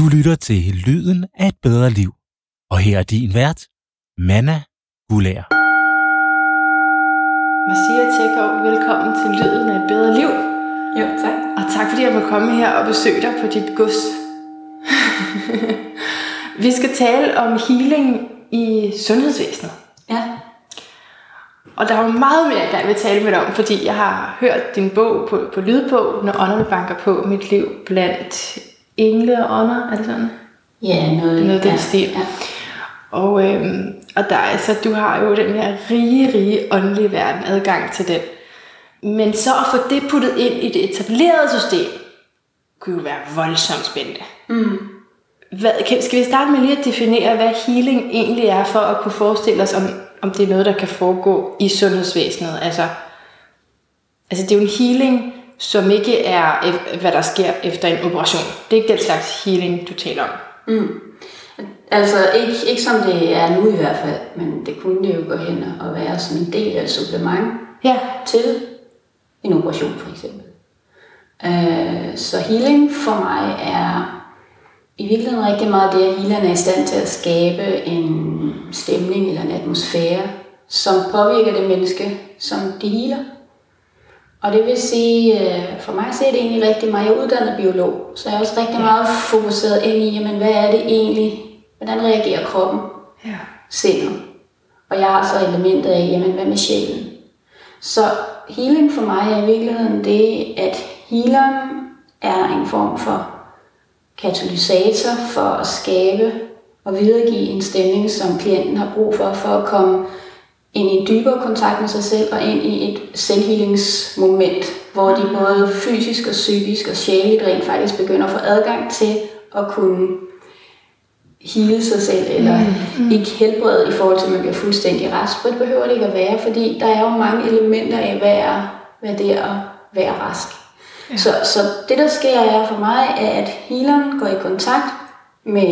Du lytter til Lyden af et bedre liv. Og her er din vært, Manna Gulær. Marcia Tækgaard, velkommen til Lyden af et bedre liv. Jo, tak. Og tak fordi jeg må komme her og besøge dig på dit gods. Vi skal tale om healing i sundhedsvæsenet. Ja. Og der er jo meget mere, jeg gerne vil tale med dig om, fordi jeg har hørt din bog på, på lydbog, Når ånderne banker på mit liv blandt engle og ånder, er det sådan? Ja, noget, Noget den ja, stil. Ja. Og, øhm, og der, er altså, du har jo den her rige, rige åndelige verden, adgang til den. Men så at få det puttet ind i det etablerede system, kunne jo være voldsomt spændende. Mm. Hvad, kan, skal vi starte med lige at definere, hvad healing egentlig er, for at kunne forestille os, om, om det er noget, der kan foregå i sundhedsvæsenet? Altså, altså det er jo en healing, som ikke er, hvad der sker efter en operation. Det er ikke den slags healing, du taler om. Mm. Altså ikke, ikke som det er nu i hvert fald, men det kunne det jo gå hen og være som en del af et supplement Ja. til en operation for eksempel. Øh, så healing for mig er i virkeligheden rigtig meget det, at healeren er i stand til at skabe en stemning eller en atmosfære, som påvirker det menneske, som de healer. Og det vil sige, øh, for mig så er det egentlig rigtig meget, jeg er uddannet biolog, så jeg er også rigtig meget fokuseret ind i, jamen, hvad er det egentlig, hvordan reagerer kroppen, Ja. sindet. Og jeg har så elementet af, jamen, hvad med sjælen? Så healing for mig er i virkeligheden det, at healeren er en form for katalysator for at skabe og videregive en stemning, som klienten har brug for, for at komme ind i en dybere kontakt med sig selv og ind i et selvhealingsmoment, hvor de både fysisk og psykisk og sjæleligt rent faktisk begynder at få adgang til at kunne hele sig selv, eller mm. ikke helbrede i forhold til, at man bliver fuldstændig rask. For det behøver det ikke at være, fordi der er jo mange elementer af, hvad, er, hvad det er at være rask. Ja. Så, så det, der sker er for mig, er, at healeren går i kontakt med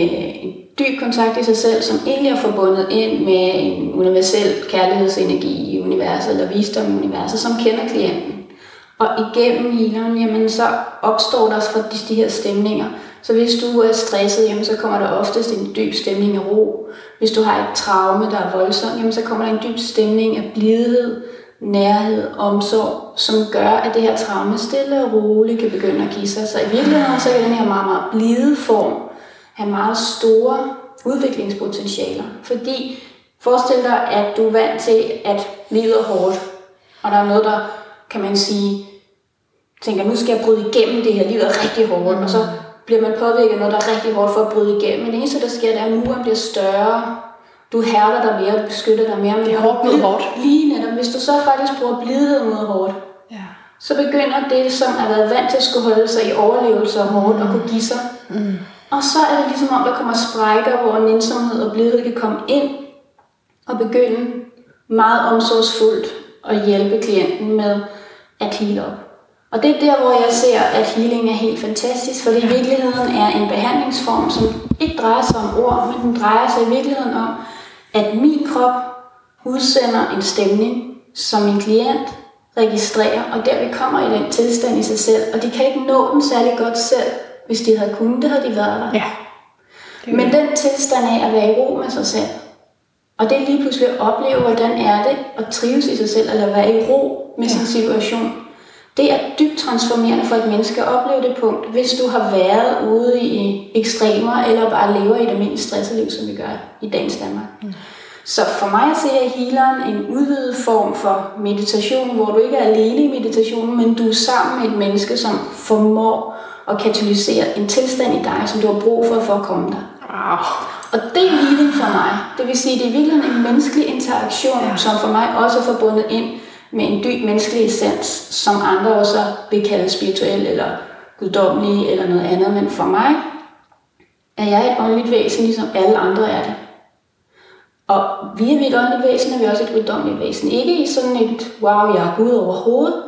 en dyb kontakt i sig selv, som egentlig er forbundet ind med en universel kærlighedsenergi i universet, eller visdom i universet, som kender klienten. Og igennem healeren, jamen, så opstår der for de, de her stemninger. Så hvis du er stresset, jamen, så kommer der oftest en dyb stemning af ro. Hvis du har et traume, der er voldsomt, jamen, så kommer der en dyb stemning af blidhed, nærhed, omsorg, som gør, at det her traume stille og roligt kan begynde at give sig. Så i virkeligheden så kan den her meget, meget blide form have meget store udviklingspotentialer. Fordi forestil dig, at du er vant til, at livet er hårdt, og der er noget, der, kan man sige, tænker, nu skal jeg bryde igennem det her, livet er rigtig hårdt, mm. og så bliver man påvirket af noget, der er rigtig hårdt for at bryde igennem. Men det eneste, der sker, det er, at muren bliver større, du hærder dig mere, du beskytter dig mere. Men Det er hårdt mod hårdt. Lige netop, hvis du så faktisk bruger blidhed mod hårdt, Ja. så begynder det, som har været vant til at skulle holde sig i overlevelse og hårdt, og kunne give sig. Mm. Og så er det ligesom om, der kommer sprækker, hvor nænsomhed og blidhed kan komme ind og begynde meget omsorgsfuldt at hjælpe klienten med at heale op. Og det er der, hvor jeg ser, at healing er helt fantastisk, for i virkeligheden er en behandlingsform, som ikke drejer sig om ord, men den drejer sig i virkeligheden om, at min krop udsender en stemning, som min klient registrerer, og der vi kommer i den tilstand i sig selv, og de kan ikke nå den særlig godt selv, hvis de havde kunnet, det havde de været der. Ja. Det Men den tilstand af at være i ro med sig selv, og det lige pludselig at opleve, hvordan er det at trives i sig selv, eller være i ro med sin situation, det er dybt transformerende for et menneske at opleve det punkt, hvis du har været ude i ekstremer, eller bare lever i et almindeligt stresset liv, som vi gør i dagens Danmark. Mm. Så for mig ser healeren en udvidet form for meditation, hvor du ikke er alene i meditationen, men du er sammen med et menneske, som formår at katalysere en tilstand i dig, som du har brug for for at komme der. Wow. Og det er healing for mig. Det vil sige, det er virkelig en menneskelig interaktion, ja. som for mig også er forbundet ind med en dyb menneskelig essens, som andre også vil kalde spirituel eller guddommelig eller noget andet. Men for mig er jeg et åndeligt væsen, ligesom alle andre er det. Og via mit åndeligt væsen er vi også et guddommeligt væsen. Ikke i sådan et, wow, jeg er Gud overhovedet,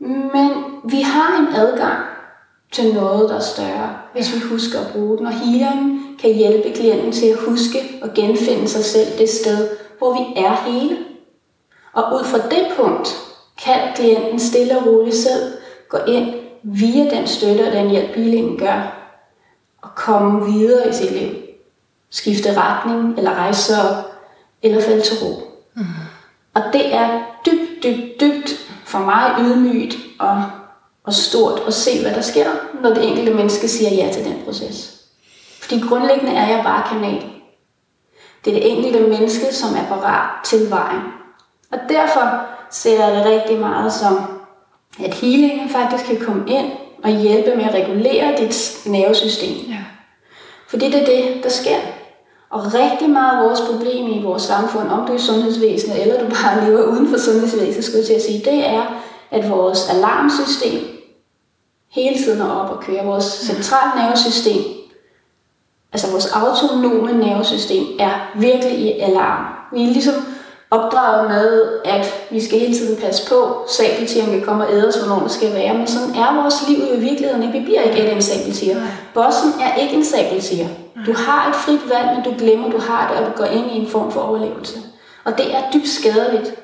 men vi har en adgang til noget, der er større, hvis vi husker at bruge den. Og healeren kan hjælpe klienten til at huske og genfinde sig selv det sted, hvor vi er hele. Og ud fra det punkt kan klienten stille og roligt selv gå ind via den støtte og den hjælp, healingen gør, at komme videre i sit liv. Skifte retning, eller rejse sig op, eller falde til ro. Mm. Og det er dybt, dybt, dybt for mig ydmygt og, og stort at se, hvad der sker, når det enkelte menneske siger ja til den proces. Fordi grundlæggende er jeg bare kanal. Det er det enkelte menneske, som er parat til vejen. Og derfor ser jeg det rigtig meget som, at healingen faktisk kan komme ind og hjælpe med at regulere dit nervesystem. Ja. Fordi det er det, der sker. Og rigtig meget af vores problem i vores samfund, om du er sundhedsvæsenet, eller du bare lever uden for sundhedsvæsenet, skulle jeg til at sige, det er, at vores alarmsystem hele tiden er op og kører. Vores centralnervesystem, altså vores autonome nervesystem, er virkelig i alarm. Vi er ligesom opdraget med, at vi skal hele tiden passe på, sabeltigeren kan komme og æde os, hvornår det skal være, men sådan er vores liv i virkeligheden ikke. Vi bliver ikke en sabeltiger. Bossen er ikke en sabeltiger. Du har et frit valg, men du glemmer, du har det, og du går ind i en form for overlevelse. Og det er dybt skadeligt,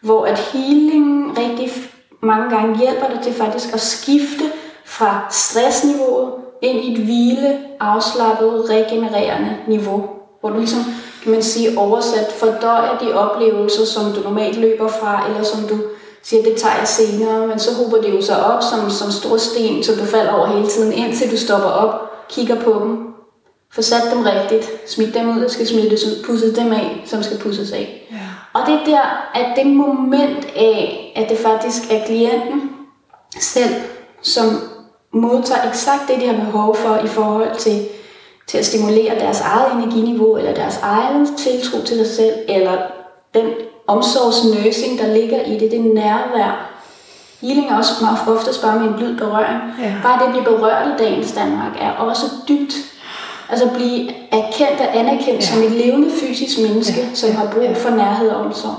hvor at healing rigtig mange gange hjælper dig til faktisk at skifte fra stressniveauet ind i et hvile, afslappet, regenererende niveau, hvor du ligesom kan man sige, oversat fordøjer de oplevelser, som du normalt løber fra, eller som du siger, det tager jeg senere, men så hober det jo så op som, som store sten, som du falder over hele tiden, indtil du stopper op, kigger på dem, får sat dem rigtigt, smid dem ud, der skal smides ud, pusset dem af, som skal pusses af. Ja. Og det er der, at det moment af, at det faktisk er klienten selv, som modtager eksakt det, de har behov for i forhold til til at stimulere deres eget energiniveau, eller deres egen tiltro til sig selv, eller den omsorgsnøsing, der ligger i det, det nærvær. Healing er også ofte bare med en blid berøring. Ja. Bare det at blive berørt i dagens Danmark er også dybt. Altså blive erkendt og anerkendt ja. som et levende fysisk menneske, ja. som har brug for nærhed og omsorg.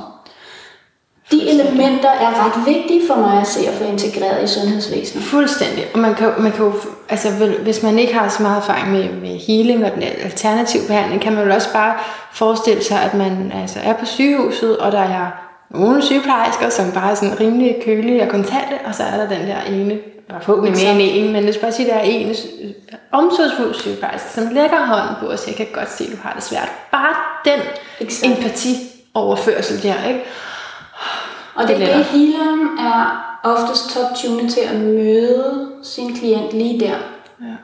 De elementer er ret vigtige for mig at se at få integreret i sundhedsvæsenet. Fuldstændig. Og man kan, man kan jo, altså, hvis man ikke har så meget erfaring med, med healing og den alternative behandling, kan man jo også bare forestille sig, at man altså, er på sygehuset, og der er nogle sygeplejersker, som bare er sådan rimelig kølige og kontante, og så er der den der ene, der er forhåbentlig mere end en, men lad os bare sige, der er en omsorgsfuld sygeplejerske, som lægger hånden på og siger, jeg kan godt se, at du har det svært. Bare den Exakt. empati overførsel der, ikke? Og det, det, det healeren er oftest top-tunet til at møde sin klient lige der. Ja.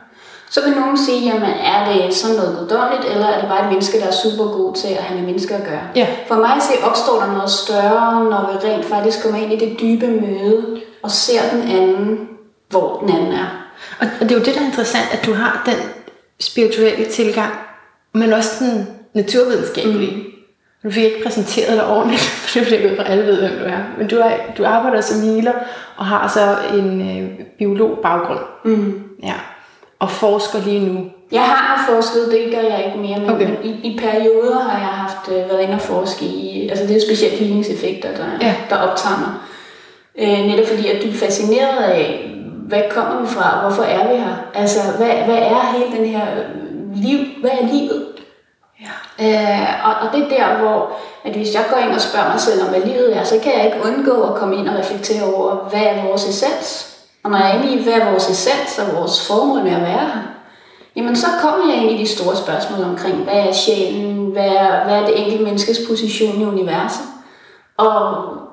Så vil nogen sige, jamen er det sådan noget guddommeligt, eller er det bare et menneske, der er super god til at have med mennesker at gøre? Ja. For mig at se, opstår der noget større, når vi rent faktisk kommer ind i det dybe møde, og ser den anden, hvor den anden er. Og det er jo det, der er interessant, at du har den spirituelle tilgang, men også den naturvidenskabelige. Mm. Du fik ikke præsenteret dig ordentligt, for det bliver for alle ved, hvem du er. Men du, er, du arbejder som healer og har så en øh, biolog-baggrund. Mm. Ja. Og forsker lige nu. Jeg har forsket, det gør jeg ikke mere, men, okay. men i, i perioder har jeg haft øh, været inde og forske i, altså det er specielt healingseffekter, der, ja. der optager mig. Øh, netop fordi, at du er fascineret af, hvad kommer vi fra, hvorfor er vi her? Altså, hvad, hvad er hele den her liv, hvad er livet? Øh, og, og det er der, hvor at hvis jeg går ind og spørger mig selv om, hvad livet er, så kan jeg ikke undgå at komme ind og reflektere over, hvad er vores essens? Og når jeg er inde i, hvad er vores essens og vores formål med at være her, jamen så kommer jeg ind i de store spørgsmål omkring, hvad er sjælen, hvad er, hvad er det enkelte menneskes position i universet, og,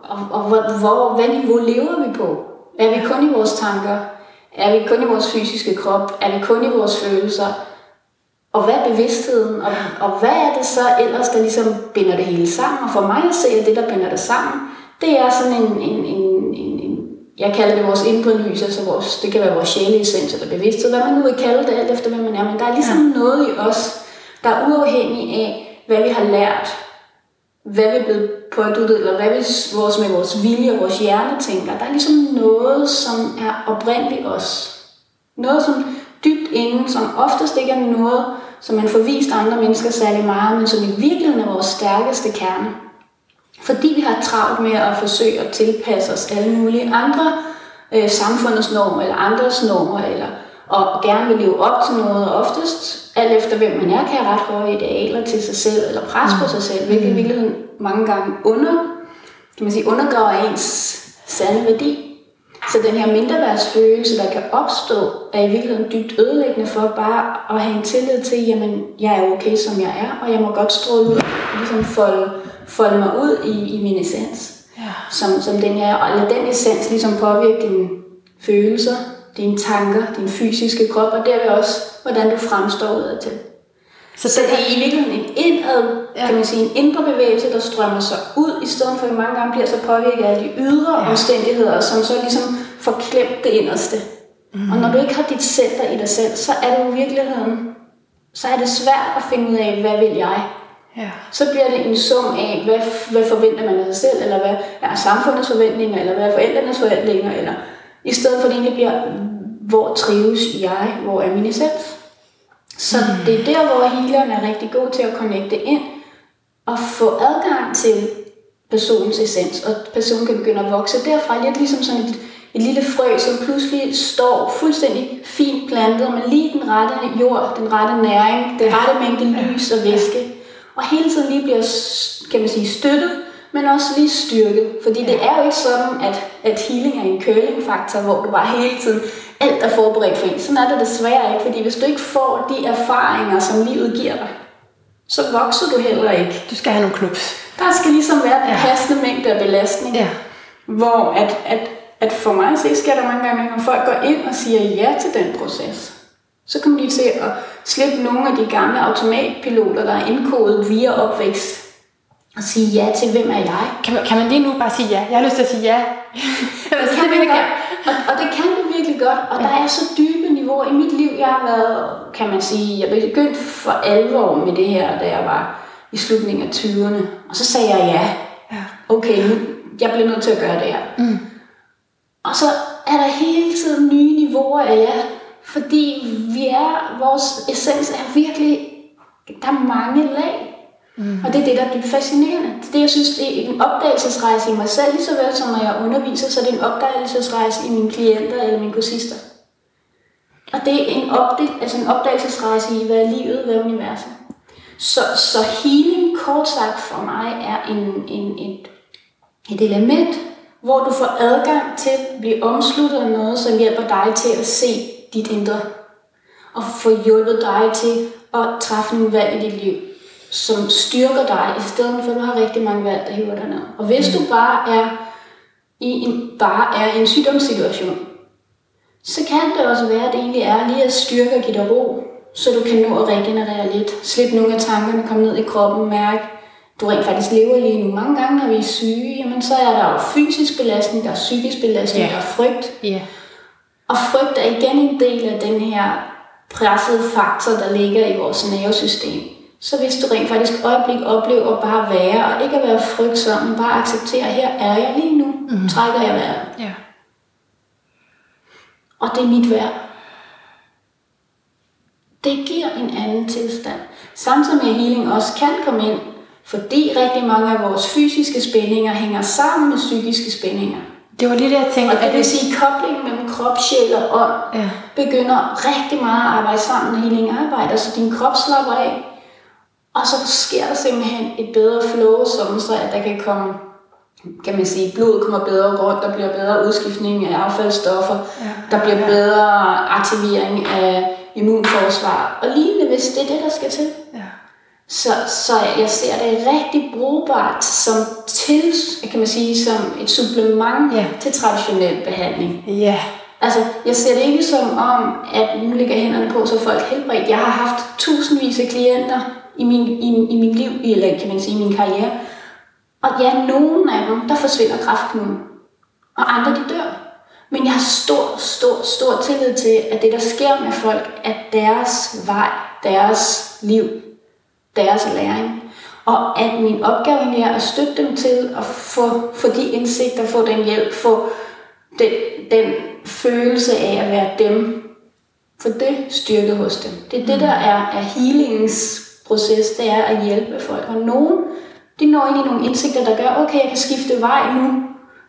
og, og hvor, hvor, hvad niveau lever vi på? Er vi kun i vores tanker? Er vi kun i vores fysiske krop? Er vi kun i vores følelser? Og hvad er bevidstheden? Og, og hvad er det så ellers, der ligesom binder det hele sammen? Og for mig at se, at det, der binder det sammen, det er sådan en, en, en, en, en jeg kalder det vores indre lys, altså vores, det kan være vores sjæleessens eller bevidsthed, hvad man nu vil kalde det, alt efter hvem man er, men der er ligesom ja. noget i os, der er uafhængig af, hvad vi har lært, hvad vi er blevet påduttet, eller hvad vi vores, med vores vilje og vores hjerne tænker. Der er ligesom noget, som er oprindeligt os. Noget, som dybt inde, som oftest ikke er noget, som man får vist andre mennesker særlig meget, men som i virkeligheden er vores stærkeste kerne. Fordi vi har travlt med at forsøge at tilpasse os alle mulige andre øh, samfundets normer, eller andres normer, eller og gerne vil leve op til noget, og oftest, alt efter hvem man er, kan have ret høje idealer til sig selv, eller pres på sig selv, hvilket i mm. virkeligheden mange gange under, kan man sige, undergraver ens sande værdi. Så den her mindreværdsfølelse, der kan opstå, er i virkeligheden dybt ødelæggende for bare at have en tillid til, jamen, jeg er okay, som jeg er, og jeg må godt stråle ud og ligesom folde, folde mig ud i, i min essens. Ja. Som, som den er, og den essens ligesom påvirke dine følelser, dine tanker, din fysiske krop, og derved også, hvordan du fremstår udad til. Så, så det er i virkeligheden en indad, ja. kan man sige, en indre bevægelse, der strømmer sig ud, i stedet for at mange gange bliver så påvirket af de ydre ja. omstændigheder, som så ligesom får klemt det inderste. Mm. Og når du ikke har dit center i dig selv, så er det i virkeligheden, så er det svært at finde ud af, hvad vil jeg? Ja. Så bliver det en sum af, hvad, hvad forventer man af sig selv, eller hvad er samfundets forventninger, eller hvad er forældrenes forventninger, eller i stedet for det egentlig bliver, hvor trives jeg, hvor er min essens? Så mm. det er der, hvor healeren er rigtig god til at connecte ind og få adgang til personens essens, og personen kan begynde at vokse derfra, lidt ligesom sådan et, et lille frø, som pludselig står fuldstændig fint plantet med lige den rette jord, den rette næring, den rette mængde lys og væske, og hele tiden lige bliver, kan man sige, støttet, men også lige styrket. Fordi det er jo ikke sådan, at, at healing er en curling-faktor, hvor du bare hele tiden alt er forberedt for en. Sådan er det desværre ikke, fordi hvis du ikke får de erfaringer, som livet giver dig, så vokser du heller ikke. Du skal have nogle klubs. Der skal ligesom være den ja. passende mængde af belastning. Ja. Hvor at, at, at for mig at se, sker der mange gange, når folk går ind og siger ja til den proces, så kommer de til at slippe nogle af de gamle automatpiloter, der er indkodet via opvækst, og sige ja til, hvem er jeg? Kan man, kan man lige nu bare sige ja? Jeg har lyst til at sige ja. det kan det godt. Og, og det kan du virkelig godt. Og ja. der er så dybe niveauer i mit liv. Jeg har været, kan man sige, jeg begyndte for alvor med det her, da jeg var i slutningen af 20'erne. Og så sagde jeg ja. ja. Okay, nu, jeg bliver nødt til at gøre det her. Mm. Og så er der hele tiden nye niveauer af ja. Fordi vi er, vores essens er virkelig, der er mange lag. Mm. Og det er det, der er dybt fascinerende. Det er det, jeg synes, det er en opdagelsesrejse i mig selv, lige så vel som når jeg underviser, så er det en opdagelsesrejse i mine klienter eller mine kursister. Og det er en, opdel, altså en opdagelsesrejse i, hvad er livet, hvad er universet. Så, så healing, kort sagt for mig, er en, en, et, et element, hvor du får adgang til at blive omsluttet af noget, som hjælper dig til at se dit indre. Og få hjulpet dig til at træffe nogle valg i dit liv som styrker dig, i stedet for at du har rigtig mange valg, der hiver dig ned. Og hvis du bare er i en, bare er i en sygdomssituation, så kan det også være, at det egentlig er lige at styrke og give dig ro, så du kan nå at regenerere lidt. Slippe nogle af tankerne, komme ned i kroppen, mærke, du rent faktisk lever lige nu. Mange gange, når vi er syge, jamen, så er der jo fysisk belastning, der er psykisk belastning, yeah. der er frygt. Yeah. Og frygt er igen en del af den her pressede faktor, der ligger i vores nervesystem. Så hvis du rent faktisk øjeblik oplever bare at være, og ikke at være frygtsom, men bare acceptere, her er jeg lige nu, mm. trækker jeg vejret. Ja. Og det er mit værd. Det giver en anden tilstand. Samtidig med healing også kan komme ind, fordi rigtig mange af vores fysiske spændinger hænger sammen med psykiske spændinger. Det var lige det, jeg tænkte. Og det vil sige, at koblingen mellem krop, sjæl og ånd ja. begynder rigtig meget at arbejde sammen, når healing arbejder, så din krop slapper af, og så sker der simpelthen et bedre flow, sådan så at der kan komme kan man sige, blodet kommer bedre rundt, der bliver bedre udskiftning af affaldsstoffer, ja. der bliver bedre aktivering af immunforsvar, og lignende, hvis det er det, der skal til. Ja. Så, så jeg ser det rigtig brugbart som til, kan man sige, som et supplement ja. til traditionel behandling. Ja. Altså, jeg ser det ikke som om, at nu ligger hænderne på, så folk helbredt. Jeg har haft tusindvis af klienter, i min, i, i min liv, eller kan man sige, i min karriere. Og ja, nogle af dem, der forsvinder kraften, og andre de dør. Men jeg har stor, stor, stor tillid til, at det, der sker med folk, er deres vej, deres liv, deres læring. Og at min opgave egentlig er at støtte dem til at få, få de indsigter, få den hjælp, få den, den følelse af at være dem, for det styrke hos dem. Det er det, der er, er healingens proces, det er at hjælpe folk. Og nogen, de når ind i nogle indsigter, der gør, okay, jeg kan skifte vej nu.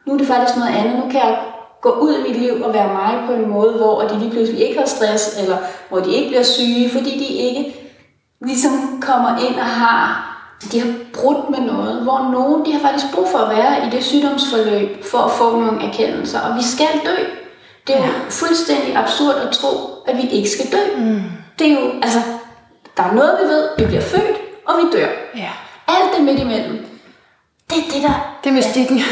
Nu er det faktisk noget andet. Nu kan jeg gå ud i mit liv og være mig på en måde, hvor de lige pludselig ikke har stress, eller hvor de ikke bliver syge, fordi de ikke ligesom kommer ind og har de har brudt med noget, hvor nogen de har faktisk brug for at være i det sygdomsforløb for at få nogle erkendelser, og vi skal dø. Det er jo fuldstændig absurd at tro, at vi ikke skal dø. Mm. Det er jo, altså, der er noget, vi ved, vi bliver født, og vi dør. Ja. Alt det midt imellem, det er det, der... Det er mystikken. Ja,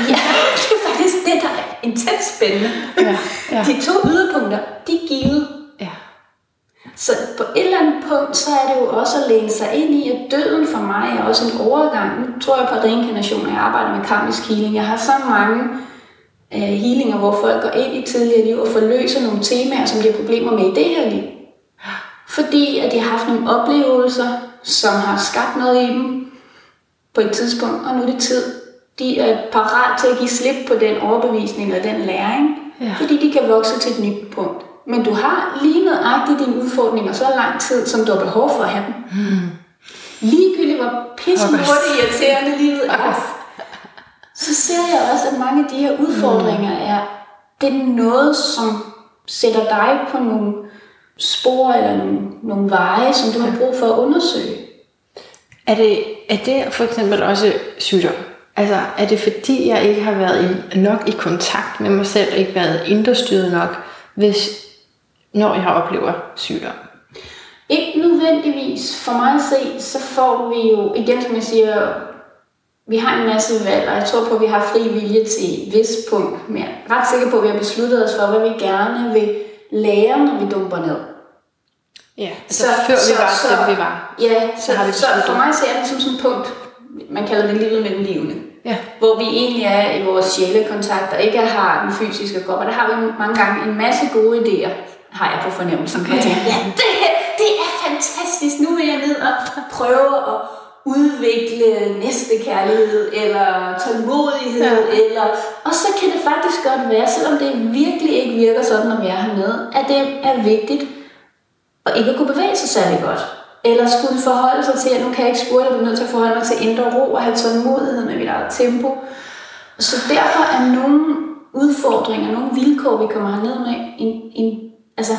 det er faktisk det, der er intens spændende. Ja, ja. De to yderpunkter, de er givet. Ja. Så på et eller andet punkt, så er det jo også at læne sig ind i, at døden for mig er også en overgang. Nu tror jeg på reinkarnation, og jeg arbejder med karmisk healing. Jeg har så mange øh, healinger, hvor folk går ind i tidligere liv og forløser nogle temaer, som de har problemer med i det her liv. Fordi at de har haft nogle oplevelser, som har skabt noget i dem på et tidspunkt, og nu er det tid. De er parat til at give slip på den overbevisning og den læring, Ja. fordi de kan vokse til et nyt punkt. Men du har lige nøjagtigt dine udfordringer så lang tid, som du har behov for at have dem. Hmm. Ligegyldigt hvor pisse Pokkers. hurtigt irriterende livet er, så ser jeg også, at mange af de her udfordringer Hmm. er, det er noget, som sætter dig på nogle spor eller nogle, nogle veje, som du har brug for at undersøge. Er det, er det for eksempel også sygdom? Altså, er det fordi, jeg ikke har været i, nok i kontakt med mig selv, og ikke været indrestyret nok, hvis, når jeg oplever sygdom? Ikke nødvendigvis. For mig at se, så får vi jo, igen som jeg siger, vi har en masse valg, og jeg tror på, at vi har fri vilje til et vis punkt. Men jeg er ret sikker på, at vi har besluttet os for, hvad vi gerne vil lære, når vi dumper ned. Ja, altså så, før vi var så, dem, vi var. Ja, så, Så har vi så for mig ser det som sådan et punkt, man kalder det livet mellem livene. Ja. Hvor vi egentlig er i vores sjælekontakt, og ikke har den fysiske krop. Og der har vi mange gange en masse gode idéer, har jeg på fornemmelsen. Okay. Ja, det, det er fantastisk. Nu vil jeg ned og prøve at udvikle næste kærlighed, eller tålmodighed, Ja. eller... Og så kan det faktisk godt være, selvom det virkelig ikke virker sådan, når vi er hernede, at det er vigtigt og ikke at kunne bevæge sig særlig godt. Eller skulle forholde sig til, at nu kan jeg ikke spurte, jeg bliver nødt til at forholde mig til indre ro og have tålmodighed med mit eget tempo. Så derfor er nogle udfordringer, nogle vilkår, vi kommer herned med, en, en, altså,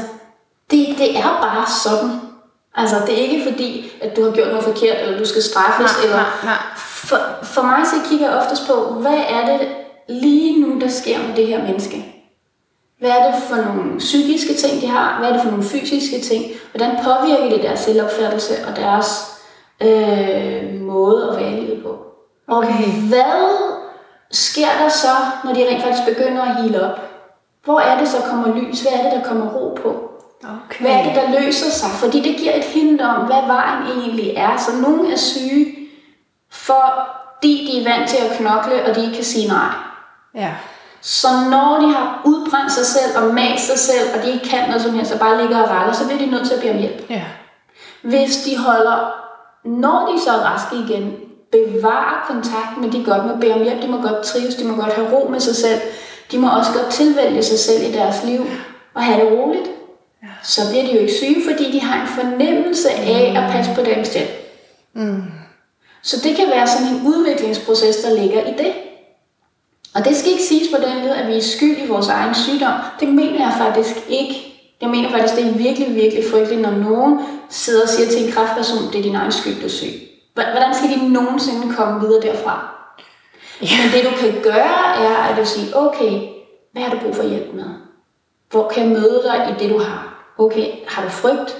det, det er bare sådan. Altså, det er ikke fordi, at du har gjort noget forkert, eller du skal straffes, Nej, eller... nej, nej. For, for mig så kigger jeg oftest på, hvad er det lige nu, der sker med det her menneske? Hvad er det for nogle psykiske ting, de har? Hvad er det for nogle fysiske ting? Hvordan påvirker det deres selvopfattelse og deres øh, måde at være livet på? Okay. Og hvad sker der så, når de rent faktisk begynder at hele op? Hvor er det så kommer lys? Hvad er det, der kommer ro på? Okay. Hvad er det, der løser sig? Fordi det giver et hint om, hvad vejen egentlig er. Så nogle er syge, fordi de er vant til at knokle, og de ikke kan sige nej. Ja. Så når de har udbrændt sig selv og mast sig selv, og de ikke kan noget som helst, og bare ligger og retter, så bliver de nødt til at bede om hjælp. Ja. Hvis de holder, når de så er raske igen, bevarer kontakten med de godt må bede om hjælp, de må godt trives, de må godt have ro med sig selv, de må også godt tilvælge sig selv i deres liv og have det roligt, ja. så bliver de jo ikke syge, fordi de har en fornemmelse af at passe på dem selv. Mm. Så det kan være sådan en udviklingsproces, der ligger i det. Og det skal ikke siges på den måde, at vi er skyld i vores egen sygdom. Det mener jeg faktisk ikke. Jeg mener faktisk, det er virkelig, virkelig frygteligt, når nogen sidder og siger til en kræftperson, det er din egen skyld, du er syg. Hvordan skal de nogensinde komme videre derfra? Ja. Men det du kan gøre, er at du siger, okay, hvad har du brug for hjælp med? Hvor kan jeg møde dig i det, du har? Okay, har du frygt?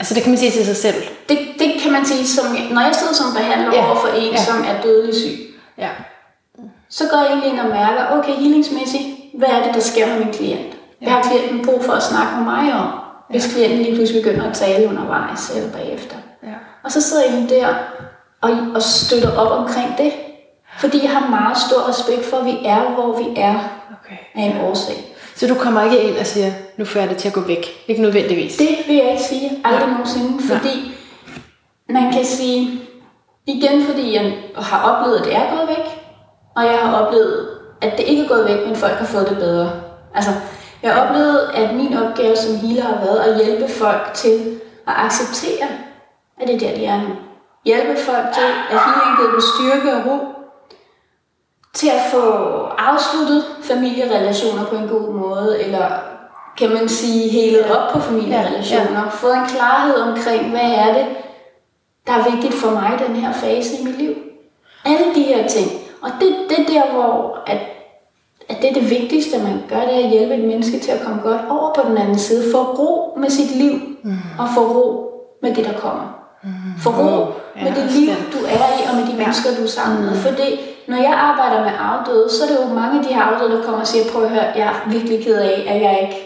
Altså det kan man sige til sig selv. Det, det kan man sige, som, når jeg sidder som behandler Ja. ja. over for en, Ja. ja. som er dødelig syg, Ja. så går jeg egentlig ind og mærker, okay, healingsmæssigt, hvad er det, der sker med min klient? Hvad har klienten brug for at snakke med mig om, hvis klienten lige pludselig begynder at tale undervejs eller bagefter? Ja. Og så sidder jeg der og, og støtter op omkring det, fordi jeg har meget stor respekt for, at vi er, hvor vi er Okay. af en årsag. Så du kommer ikke ind og siger, nu får jeg det til at gå væk. Ikke nødvendigvis. Det vil jeg ikke sige aldrig Nej. nogensinde, fordi man kan sige, igen fordi jeg har oplevet, at det er gået væk, og jeg har oplevet, at det ikke er gået væk, men folk har fået det bedre. Altså, jeg har oplevet, at min opgave som healer har været at hjælpe folk til at acceptere, at det er der, de er nu. Hjælpe folk til, at healing giver dem styrke og ro, til at få afsluttet familierelationer på en god måde, eller kan man sige, helet op på familierelationer, ja, ja. fået en klarhed omkring, hvad er det, der er vigtigt for mig i den her fase i mit liv. Alle de her ting. Og det, det er der, hvor at, at det er det vigtigste, man gør, det er at hjælpe et menneske til at komme godt over på den anden side. Få ro med sit liv, mm. og få ro med det, der kommer. Få ro ja, med det liv, du er i, og med de mennesker, du er sammen med. Mm. Fordi når jeg arbejder med afdøde, så er det jo mange af de her afdøde, der kommer og siger, prøv at høre, jeg er virkelig ked af, at jeg ikke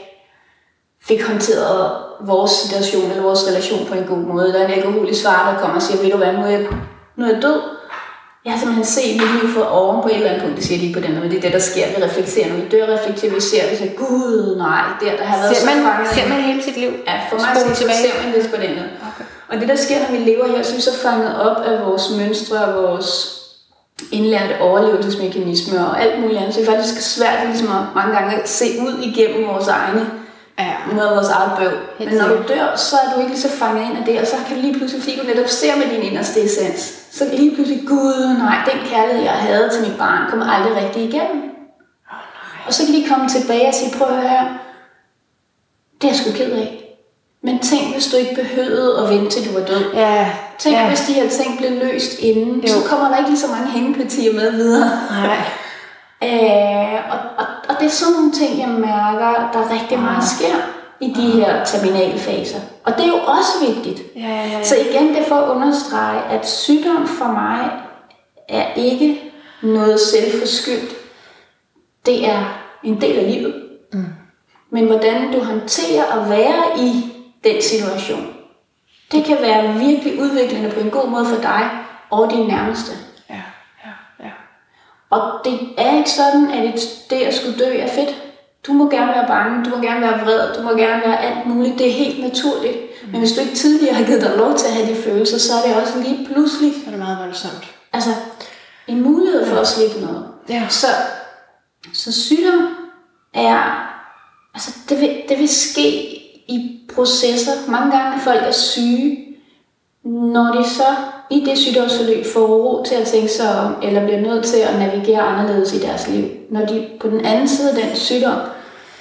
fik håndteret vores situation eller vores relation på en god måde. Der er en alkoholisk far, der kommer og siger, ved du hvad, nu er jeg, nu er jeg død. Jeg har simpelthen set mit liv for oven på et eller andet punkt. Det siger de ikke på den men det er det, der sker. Vi reflekterer, når vi dør, reflekterer vi ser, vi siger, gud nej, der, der har været ser man, så fanget. Ser man hele sit liv? Ja, for mig så ser man det på den okay. Og det, der sker, når vi lever her, så er vi så fanget op af vores mønstre og vores indlærte overlevelsesmekanismer og alt muligt andet. Så det er faktisk svært ligesom at mange gange at se ud igennem vores egne ja. af vores eget bøv. Men når du dør, så er du ikke lige så fanget ind af det, og så kan lige pludselig, fordi du netop ser med din inderste essens, så lige pludselig, gud nej, den kærlighed, jeg havde til mit barn, kommer aldrig rigtig igennem. Oh, og så kan de komme tilbage og sige, prøv at høre, det er jeg sgu ked af. Men tænk, hvis du ikke behøvede at vente til du var død. Ja. Tænk, ja. hvis de her ting blev løst inden, jo. så kommer der ikke lige så mange hængepartier med videre. Nej. Øh, og, og, og det er sådan nogle ting, jeg mærker, der rigtig meget sker i de her terminale faser. Og det er jo også vigtigt. Ja, ja, ja. Så igen, det er for at understrege, at sygdom for mig er ikke noget selvforskyldt. Det er en del af livet. Mm. Men hvordan du håndterer at være i den situation, det kan være virkelig udviklende på en god måde for dig og din nærmeste. Og det er ikke sådan, at det at skulle dø er fedt. Du må gerne være bange, du må gerne være vred, du må gerne være alt muligt. Det er helt naturligt. Mm. Men hvis du ikke tidligere har givet dig lov til at have de følelser, så er det også lige pludselig... Så er det meget voldsomt. Altså, en mulighed for at slippe noget. Ja. Så, så sygdom er... Altså, det vil, det vil ske i processer. Mange gange folk er syge, når de så i det sygdomsforløb får ro til at tænke sig om, eller bliver nødt til at navigere anderledes i deres liv. Når de på den anden side af den sygdom,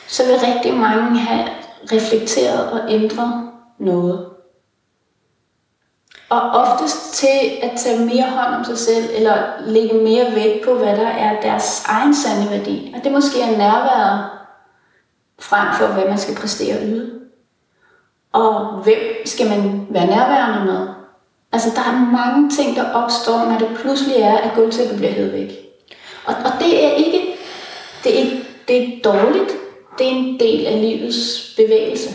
så vil rigtig mange have reflekteret og ændret noget. Og oftest til at tage mere hånd om sig selv, eller lægge mere vægt på, hvad der er deres egen sande værdi. Og det måske er nærværet frem for, hvad man skal præstere og yde. Og hvem skal man være nærværende med? Altså, der er mange ting, der opstår, når det pludselig er, at gulvtæppet bliver hævet væk. Og, og det er ikke, det er ikke det er dårligt. Det er en del af livets bevægelse.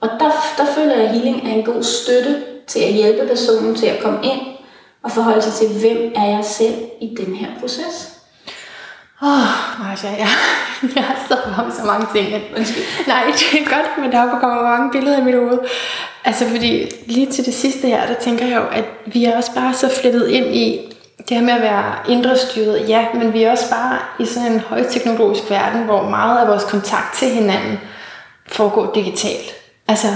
Og der, der føler jeg, at healing er en god støtte til at hjælpe personen til at komme ind og forholde sig til, hvem er jeg selv i den her proces. Åh, oh, Marcia, jeg, jeg har stået om så mange ting. Nej, det er godt, men der kommer mange billeder i mit hoved. Altså, fordi lige til det sidste her, der tænker jeg jo, at vi er også bare så flettet ind i det her med at være indre styret. Ja, men vi er også bare i sådan en højteknologisk verden, hvor meget af vores kontakt til hinanden foregår digitalt. Altså,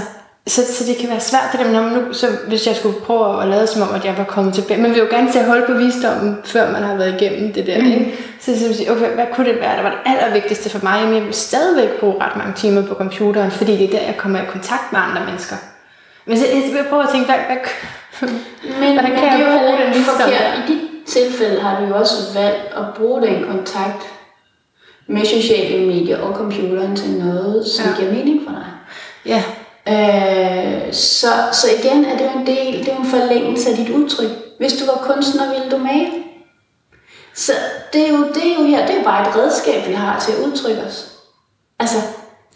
så, så det kan være svært for dem, når man nu, så hvis jeg skulle prøve at lade som om, at jeg var kommet tilbage. Man vil jo gerne til at holde på visdommen, før man har været igennem det der. Mm. Ikke? Så jeg sige, okay, hvad kunne det være, der var det allervigtigste for mig? Jamen, jeg vil stadigvæk bruge ret mange timer på computeren, fordi det er der, jeg kommer i kontakt med andre mennesker. Men så jeg vil prøve at tænke, hvad, hvad, men, hvordan kan men jeg bruge den visdom? I dit tilfælde har du jo også valgt at bruge den kontakt med sociale medier og computeren til noget, som ja. giver mening for dig. Ja, Øh, så, så igen er det jo en del, det er jo en forlængelse af dit udtryk. Hvis du var kunstner, ville du male. Så det er, jo, det er jo her, det er jo bare et redskab, vi har til at udtrykke os. Altså,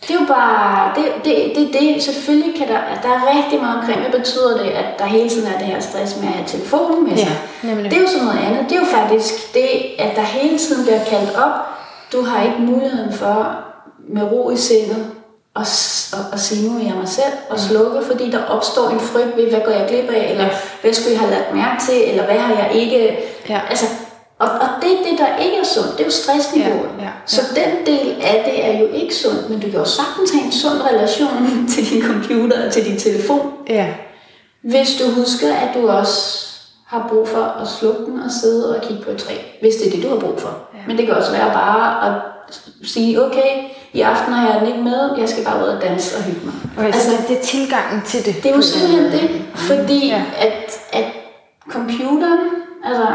det er jo bare, det, det, det, det selvfølgelig kan der, der er rigtig meget omkring, hvad betyder det, at der hele tiden er det her stress med at have telefonen med sig. Ja, det er jo sådan noget andet. Det er jo faktisk det, at der hele tiden bliver kaldt op. Du har ikke muligheden for med ro i sindet og, og, og sige, nu er jeg mig selv, og slukke, fordi der opstår en frygt ved, hvad går jeg glip af, eller hvad skulle jeg have lagt mærke til, eller hvad har jeg ikke... Ja. Altså, og, og det er det, der ikke er sundt, det er jo stressniveauet. Ja, ja, ja. Så den del af det er jo ikke sundt, men du kan jo sagtens have en sund relation til din computer og til din telefon. Ja. Hvis du husker, at du også har brug for at slukke den og sidde og kigge på et træ, hvis det er det, du har brug for. Ja. Men det kan også være bare at sige, okay, i aften har jeg den ikke med, jeg skal bare ud og danse og hygge mig. Okay, altså, så det er tilgangen til det. Det er jo simpelthen det, Fordi Ja. ja. at, at computeren, altså,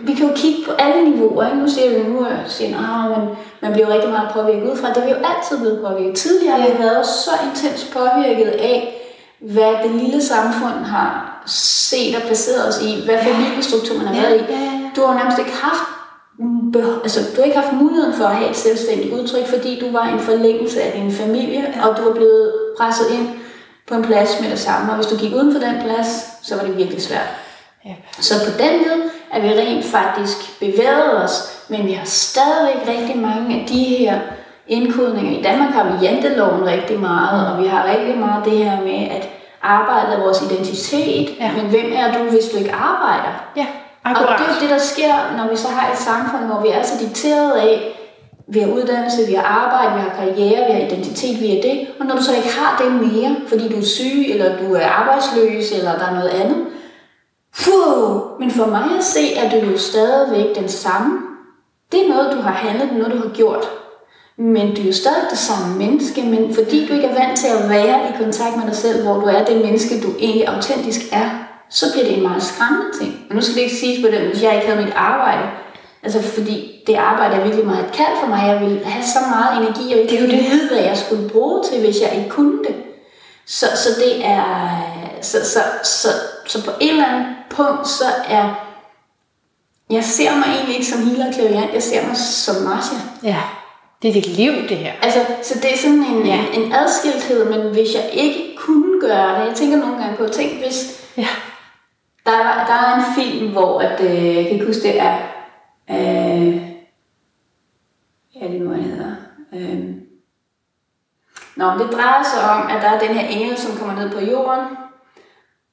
vi kan jo kigge på alle niveauer. Ikke? Nu siger vi nu, siger, at man, man bliver rigtig meget påvirket udefra. Det er vi jo altid blevet påvirket. Tidligere har vi været så intens påvirket af, hvad det lille samfund har set og placeret os i, hvad familiestruktur man har Ja, været i. ja, ja. Du har jo nærmest ikke haft altså, du har ikke haft muligheden for at have et selvstændigt udtryk, fordi du var en forlængelse af din familie, og du var blevet presset ind på en plads med det samme. Og hvis du gik uden for den plads, så var det virkelig svært. Ja. Så på den led er vi rent faktisk bevæget os, men vi har stadigvæk rigtig mange af de her indkodninger. I Danmark har vi janteloven rigtig meget, og vi har rigtig meget det her med, at arbejde er vores identitet, Ja. men hvem er du, hvis du ikke arbejder? Ja, Og akkurat. det er jo det, der sker, når vi så har et samfund, hvor vi er så dikteret af, vi har uddannelse, vi har arbejde, vi har karriere, vi har identitet, vi er det. Og når du så ikke har det mere, fordi du er syg, eller du er arbejdsløs, eller der er noget andet. Puh, men for mig at se, er du jo stadigvæk den samme. Det er noget, du har handlet, noget, du har gjort. Men du er jo stadig det samme menneske, men fordi du ikke er vant til at være i kontakt med dig selv, hvor du er det menneske, du egentlig autentisk er, så bliver det en meget skræmmende ting. Og nu skal det ikke siges på den, hvis jeg ikke havde mit arbejde. Altså fordi det arbejde er virkelig meget et kald for mig. Jeg ville have så meget energi, og ikke det vide, hvad jeg skulle bruge til, hvis jeg ikke kunne det. Så, så det er... Så, så, så, så på et eller andet punkt, så er... Jeg ser mig egentlig ikke som healer klaviant, jeg ser mig som Marcia. Ja, det er dit liv, det her. Altså, så det er sådan en, ja. en adskilthed, men hvis jeg ikke kunne gøre det, jeg tænker nogle gange på, tænk hvis Ja. Der, er- der er en film, hvor at, øh, jeg kan ikke huske, det er, øh, er det nu, han hedder? Øh, Nå, men det drejer sig om, at der er den her engel, som kommer ned på jorden,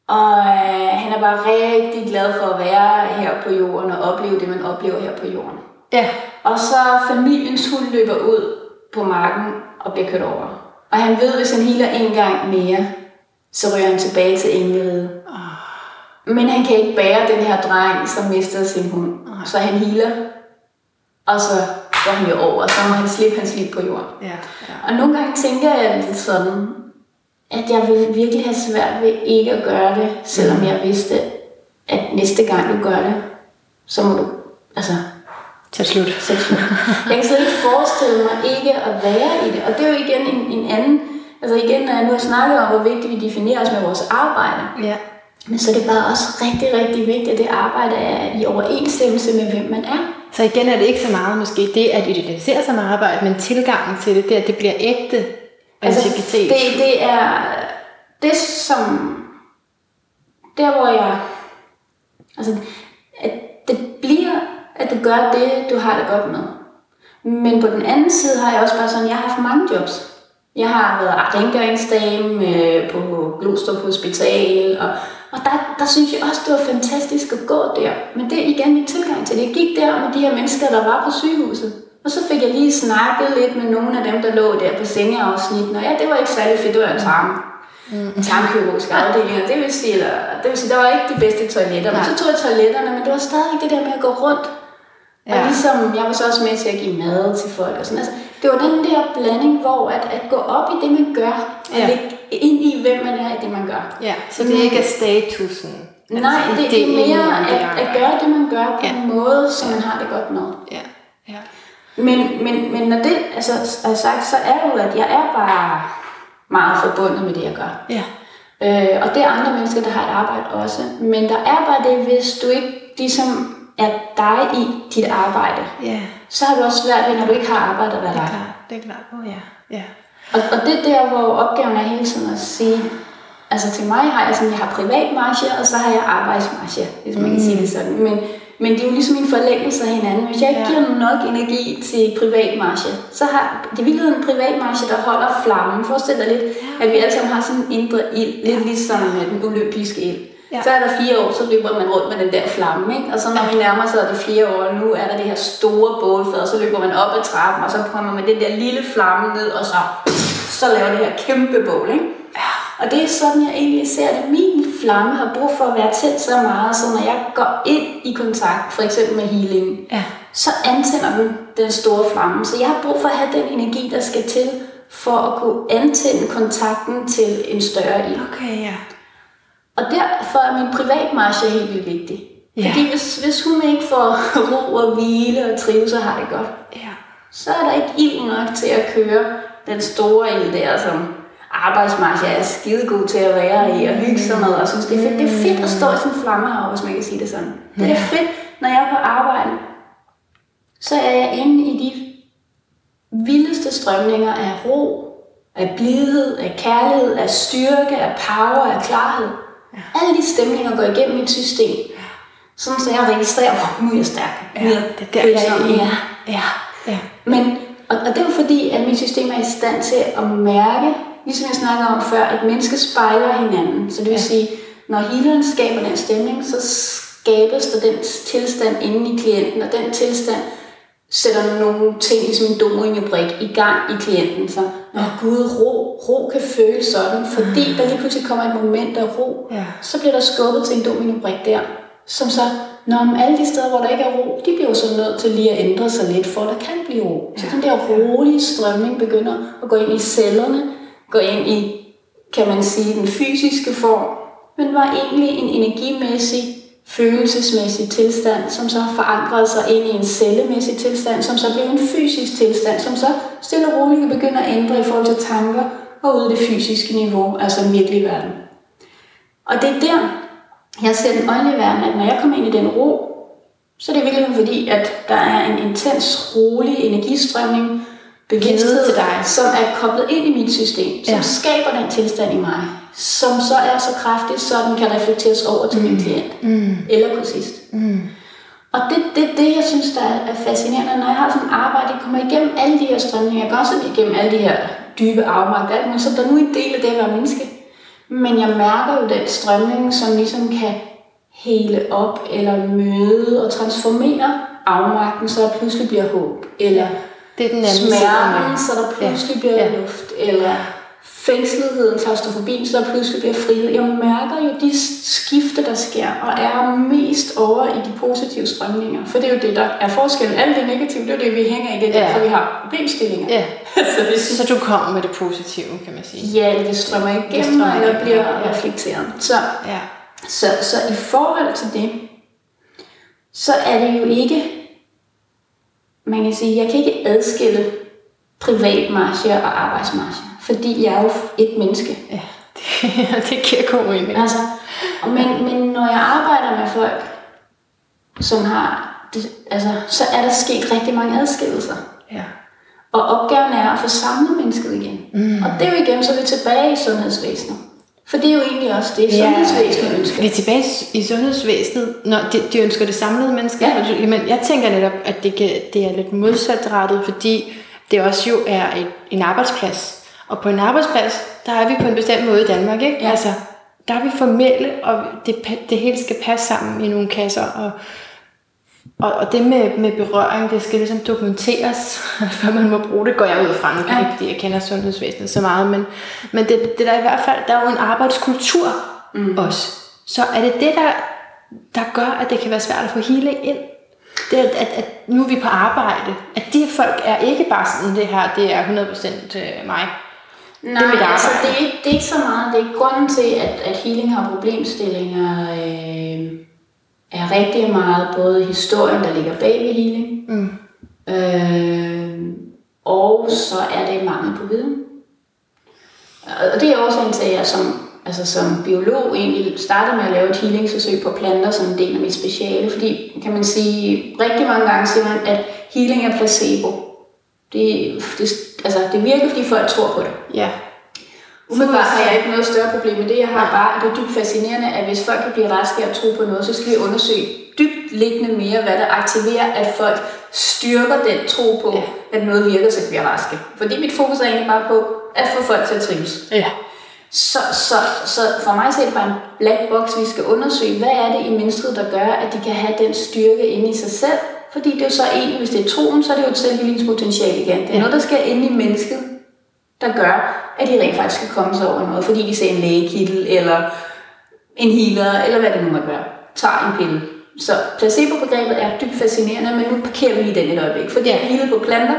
og øh, han er bare rigtig glad for at være her på jorden og opleve det, man oplever her på jorden. Ja. Og så familiens hund løber ud på marken og bliver kørt over. Og han ved, hvis han healer en gang mere, så ryger han tilbage til engleriget. Men han kan ikke bære den her dreng, som mister sin hund. Så han healer, og så går han jo over, og så må han slippe hans liv på jorden. Ja. ja. Og nogle gange tænker jeg lidt sådan, at jeg vil virkelig have svært ved ikke at gøre det, selvom jeg vidste, at næste gang du gør det, så må du, altså, Til slut. seksuel. Jeg kan slet ikke forestille mig ikke at være i det. Og det er jo igen en, en anden... Altså igen, når jeg nu har snakket om, hvor vigtigt vi definerer os med vores arbejde, Ja. Men så er det bare også rigtig, rigtig vigtigt, at det arbejde er i overensstemmelse med, hvem man er. Så igen er det ikke så meget måske det at identificere sig med arbejde, men tilgangen til det, det at det bliver ægte Altså, det, det er det, som... Der, hvor jeg... Altså, at det bliver, at du gør det, du har det godt med. Men på den anden side har jeg også bare sådan, jeg har haft mange jobs. Jeg har været rengøringsdame øh, på Glostrup Hospital, og, og der, der synes jeg også, det var fantastisk at gå der. Men det er igen min tilgang til det. Jeg gik der med de her mennesker, der var på sygehuset. Og så fik jeg lige snakket lidt med nogle af dem, der lå der på sengeafsnitten. Og ja, det var ikke særlig fedt, det var en tarm. Mm. Tarmkirurgisk afdeling, det vil sige, eller, det vil sige, der var ikke de bedste toiletter. Men så tog jeg toiletterne, men det var stadig det der med at gå rundt. Ja. Og Ja. ligesom, jeg var så også med til at give mad til folk og sådan. Altså, det var den der blanding, hvor at, at gå op i det, man gør, og Ja. ja. lægge ind i, hvem man er i det, man gør. Ja, så det ikke er statusen. Nej, altså det, det er mere at, at gøre det, man gør på Ja. en måde, som man har det godt med. Ja, ja. Men, men, men når det altså, er sagt, så er det jo, at jeg er bare meget forbundet med det, jeg gør. Ja. Øh, og det er andre mennesker, der har et arbejde også. Men der er bare det, hvis du ikke ligesom er dig i dit arbejde, Ja, så har du også svært ved, når du ikke har arbejde at være det er klart. Det er klart. Oh, ja. Ja. Og, og det er der, hvor opgaven er hele tiden at sige, altså til mig har jeg sådan, jeg har privat marche, og så har jeg arbejdsmarche, hvis man kan sige det sådan. Men, men det er jo ligesom en forlængelse af hinanden. Hvis jeg ikke Ja. giver nok energi til privat marche, så har det er virkelig en privat marche, der holder flammen. Forestil dig lidt, at vi alle sammen har sådan en indre ild, lidt ligesom den olympiske ild. Ja. Så er der fire år, så løber man rundt med den der flamme, ikke? Og så når vi nærmer sig det fire år, nu er der det her store bålfad, og så løber man op ad trappen, og så kommer man den der lille flamme ned, og så, så laver det her kæmpe bål, ikke? Og det er sådan, jeg egentlig ser det. Min flamme har brug for at være tæt så meget, så når jeg går ind i kontakt, for eksempel med healing, Ja. så antænder den den store flamme. Så jeg har brug for at have den energi, der skal til, for at kunne antænde kontakten til en større ild. Okay, ja. Og der derfor er min privatmarche helt vildt vigtig. Ja. Fordi hvis, hvis hun ikke får ro og hvile og trives og har det godt, Ja. så er der ikke ild nok til at køre den store ild der, som arbejdsmarche er skide god til at være i og hygge sig med, og synes, det er fedt. Det er fedt at stå i sådan en flammehav, hvis man kan sige det sådan. Det er fedt, når jeg er på arbejde, så er jeg inde i de vildeste strømninger af ro, af blidhed, af kærlighed, af styrke, af power, af klarhed. Alle de stemninger går igennem mit system. Sådan så jeg registrerer, at nu er jeg stærk. Jeg det er der, jeg er. Ja. Ja. Ja. Men, og, og det er jo fordi, at mit system er i stand til at mærke, ligesom jeg snakkede om før, at mennesker spejler hinanden. Så det vil ja. sige, når healeren skaber den stemning, så skabes der den tilstand inde i klienten, og den tilstand sætter nogle ting, ligesom en dominobrik, i gang i klienten. Så, når Gud, ro, ro kan føles sådan, fordi der lige pludselig kommer et moment af ro, Ja. så bliver der skubbet til en dominobrik der, som så, når om alle de steder, hvor der ikke er ro, de bliver jo så nødt til lige at ændre sig lidt, for der kan blive ro. Så den der rolige strømning begynder at gå ind i cellerne, gå ind i, kan man sige, den fysiske form, men var egentlig en energimæssig, følelsesmæssig tilstand, som så forankrede sig ind i en cellemæssig tilstand, som så blev en fysisk tilstand, som så stille og roligt kan begynde at ændre i forhold til tanker og ud i det fysiske niveau, altså den virkelige verden. Og det er der, jeg ser den åndelige verden, at når jeg kommer ind i den ro, så er det virkelig fordi, at der er en intens, rolig energistrømning, bevidsthed, til dig. som er koblet ind i mit system, som ja. skaber den tilstand i mig, som så er så kraftig, så den kan reflekteres over til min klient, mm. eller kursist. Mm. Og det er det, det, jeg synes, der er er fascinerende, når jeg har sådan et arbejde, jeg kommer igennem alle de her strømninger, jeg går også igennem alle de her dybe afmagt, alt muligt, så der er nu en del af det at være menneske. Men jeg mærker jo den strømning, som ligesom kan hele op, eller møde og transformere afmagten, så der pludselig bliver håb. Eller Det er den anden side smerten, mig. så der pludselig Ja. bliver Ja. luft. Eller fængsletheden, klaustrofobien, så der pludselig bliver frihed. Jeg mærker jo de skifte, der sker, og er mest over i de positive strømninger. For det er jo det, der er forskellen. Alt det negative, det er det, vi hænger i det, Ja. for vi har problemstillinger. Ja. så hvis Så du kommer med det positive, kan man sige. ja, det strømmer igennem, Det strømmer strømmer eller igennem, bliver ja. reflekteret. Så, Ja. så, så i forhold til det, så er det jo ikke, man kan sige, jeg kan ikke adskille privatmarche og arbejdsmarche, fordi jeg er jo et menneske. Ja. Det, det giver god mening. Altså, og men, men når jeg arbejder med folk, som har, det, altså, så er der sket rigtig mange adskillelser. Ja. Og opgaven er at få samlet mennesket igen. Mm. Og det er jo igen, så er vi tilbage i sundhedsvæsenet. For det er jo egentlig også det, sundhedsvæsenet ønsker. Vi er tilbage i sundhedsvæsenet, når de, de ønsker det samlede menneske. Ja. Jamen, jeg tænker netop, at det, kan, det er lidt modsatrettet, fordi det også jo er et, en arbejdsplads. Og på en arbejdsplads, der er vi på en bestemt måde i Danmark, ikke? Ja. Altså, der er vi formelle, og det, det hele skal passe sammen i nogle kasser, og og, og det med, med berøring, det skal ligesom dokumenteres, før man må bruge det, går jeg ud fra. Nu Ja. ikke, fordi jeg kender sundhedsvæsenet så meget, men, men det, det der i hvert fald, der er jo en arbejdskultur mm. også. Så er det det, der, der gør, at det kan være svært at få healing ind? Det at, at, at nu er vi på arbejde. At de folk er ikke bare sådan, det her, det er 100% øh, mig. Nej, det er mit altså det er, ikke, det er ikke så meget. Det er grunden til, at, at healing har problemstillinger, øh, er rigtig meget både historien, der ligger bag ved healing, Mm. øh, og så er det mangel på viden. Og det er også en til, at jeg som, altså som biolog egentlig startede med at lave et healingsforsøg på planter som en del af mit speciale, fordi kan man sige, rigtig mange gange siger man, at healing er placebo. Det, det, altså, det virker, fordi folk tror på det. Ja. Umiddelbart har jeg ikke noget større problem med det. Jeg har bare, at det er dybt fascinerende, at hvis folk kan blive raske og tro på noget, så skal vi undersøge dybt liggende mere, hvad der aktiverer, at folk styrker den tro på, ja. at noget virker, så de bliver raske. Fordi mit fokus er egentlig bare på at få folk til at trives. Ja. Så, så, så for mig så er det bare en black box, vi skal undersøge, hvad er det i mennesket, der gør, at de kan have den styrke inde i sig selv. Fordi det er jo så egentlig, hvis det er troen, så er det jo et selvhildingspotentiale igen. Det er Ja. noget, der sker inde i mennesket, der gør, at de rent faktisk kan komme sig over noget, fordi de ser en lægekittel, eller en healer, eller hvad det nu måtte være, tager en pille. Så placebo-begrebet er dybt fascinerende, men nu parkerer vi lige den et øjeblik, for det er healet på planter.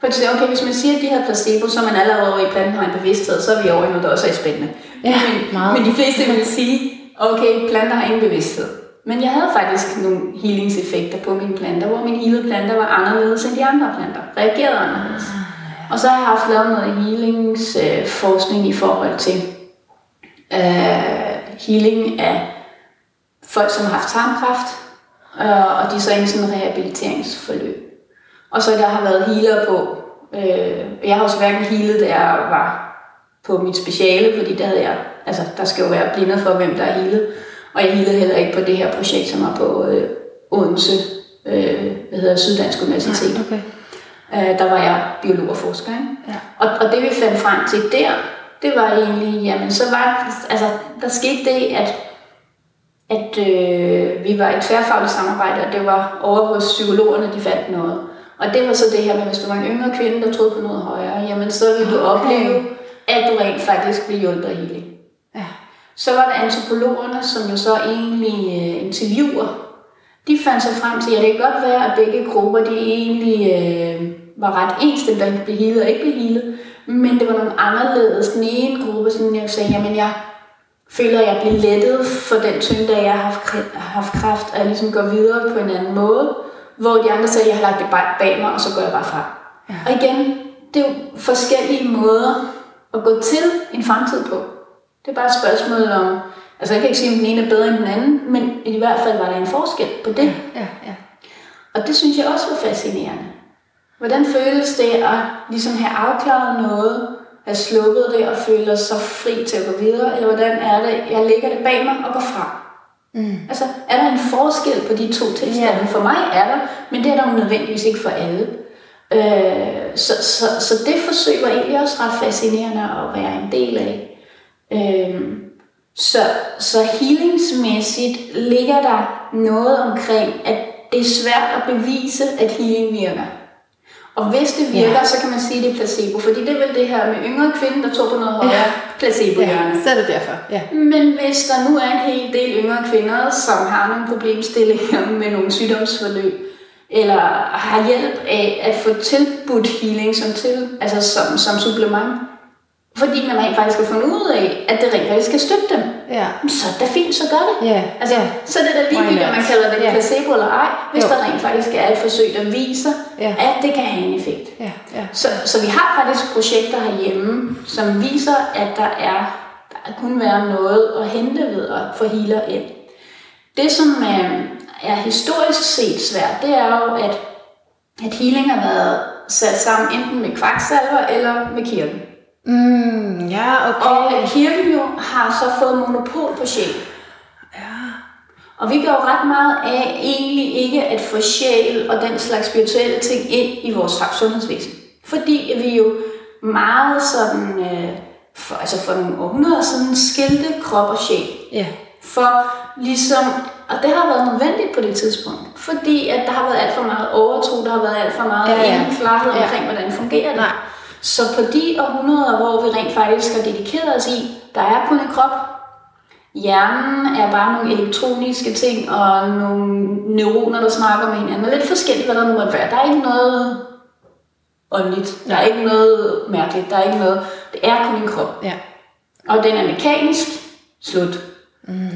For sige, okay, hvis man siger, at de her placebo, så er man allerede over i planten har en bevidsthed, så er vi over i noget, der også er spændende. Ja, men, meget. men de fleste vil sige, okay, planter har ingen bevidsthed. Men jeg havde faktisk nogle healingseffekter på mine planter, hvor mine healede planter var anderledes end de andre planter. Reagerede anderledes. Og så har jeg haft lavet noget healingsforskning øh, i forhold til øh, healing af folk, som har haft tarmkræft, øh, og de er så inde i sådan en rehabiliteringsforløb. Og så der har været healer på. Øh, jeg har også hverken healet, da jeg var på mit speciale, fordi der havde jeg, altså der skal jo være blindet for, hvem der er healet. Og jeg healede heller ikke på det her projekt, som var på øh, Odense, øh, hvad hedder Syddansk Universitet. Okay. Øh, der var jeg biolog og forsker. Ikke? Ja. Og, og det vi fandt frem til der, det var egentlig, jamen så var, altså der skete det, at, at øh, vi var et tværfagligt samarbejde, og det var over hos psykologerne, de fandt noget. Og det var så det her med, hvis du var en yngre kvinde, der troede på noget højere, jamen så ville du Okay. opleve, at du rent faktisk blev hjulpet af healing. Så var der antropologerne, som jo så egentlig øh, interviewer. De fandt sig frem til, at det kan godt være, at begge grupper de egentlig øh, var ret ens, dem der blev healet og ikke blev healet. Men det var nogle anderledes. Den ene gruppe, sådan jeg sagde, jamen jeg føler, at jeg bliver lettet for den tyngde, at jeg har haft, haft kræft, og jeg ligesom går videre på en anden måde. Hvor de andre sagde, at jeg har lagt det bag- bag mig, og så går jeg bare fra. Ja. Og igen, det er jo forskellige måder at gå til en fremtid på. Det er bare et spørgsmål om, altså jeg kan ikke sige, om den ene er bedre end den anden, men i hvert fald var der en forskel på det. Ja, ja. Og det synes jeg også var fascinerende. Hvordan føles det at ligesom have afklaret noget, have sluppet det og føle sig fri til at gå videre, eller hvordan er det, jeg lægger det bag mig og går fra? Mm. Altså, er der en forskel på de to tilstande? Ja. For mig er der, men det er der jo nødvendigvis ikke for alle. Øh, så, så, så det forsøg var egentlig også ret fascinerende at være en del af. Øh, så, så healingsmæssigt ligger der noget omkring, at det er svært at bevise, at healing virker. Og hvis det virker, Ja. så kan man sige, at det er placebo. Fordi det er vel det her med yngre kvinde, der tror på noget højere ja. placebo ja. Så er det derfor. Ja. men hvis der nu er en hel del yngre kvinder, som har nogle problemstillinger med nogle sygdomsforløb, eller har hjælp af at få tilbudt healing som, til, altså som, som supplement, fordi man rent faktisk har fundet ud af, at det rent faktisk skal støtte dem, Ja. så er det fint, så gør det. Ja. Altså, ja. Så er det da ligegyldigt, om man kalder det Ja. placebo eller ej, hvis Jo. der rent faktisk er et forsøg, der viser, Ja. at det kan have en effekt. Ja. Ja. Så, så vi har faktisk projekter herhjemme, som viser, at der er der kunne være noget at hente ved at få healer ind. Det, som øh, er historisk set svært, det er jo, at, at healing har været sat sammen enten med kvaksalver eller med kirken. Mm, ja, Og okay. at kirken jo har så fået monopol på sjæl. Ja. Og vi gør jo ret meget af egentlig ikke at få sjæl og den slags spirituelle ting ind i vores sundhedsvæsen. Fordi vi jo meget sådan, øh, for, altså for nogle århundreder siden, skilte krop og sjæl. Ja. For ligesom, og det har været nødvendigt på det tidspunkt, fordi at der har været alt for meget overtro, der har været alt for meget Ja, ja, ja. ja. klarhed Ja. omkring, hvordan fungerer det. Nej. Så på de århundreder, hvor vi rent faktisk har dedikeret os i, der er kun en krop, hjernen er bare nogle elektroniske ting og nogle neuroner, der snakker med hinanden. Og lidt forskelligt, hvad der måtte være. Der er ikke noget åndeligt. Der er ikke noget mærkeligt. Der er ikke noget. Det er kun en krop. Ja. Og den er mekanisk. Slut. Mm.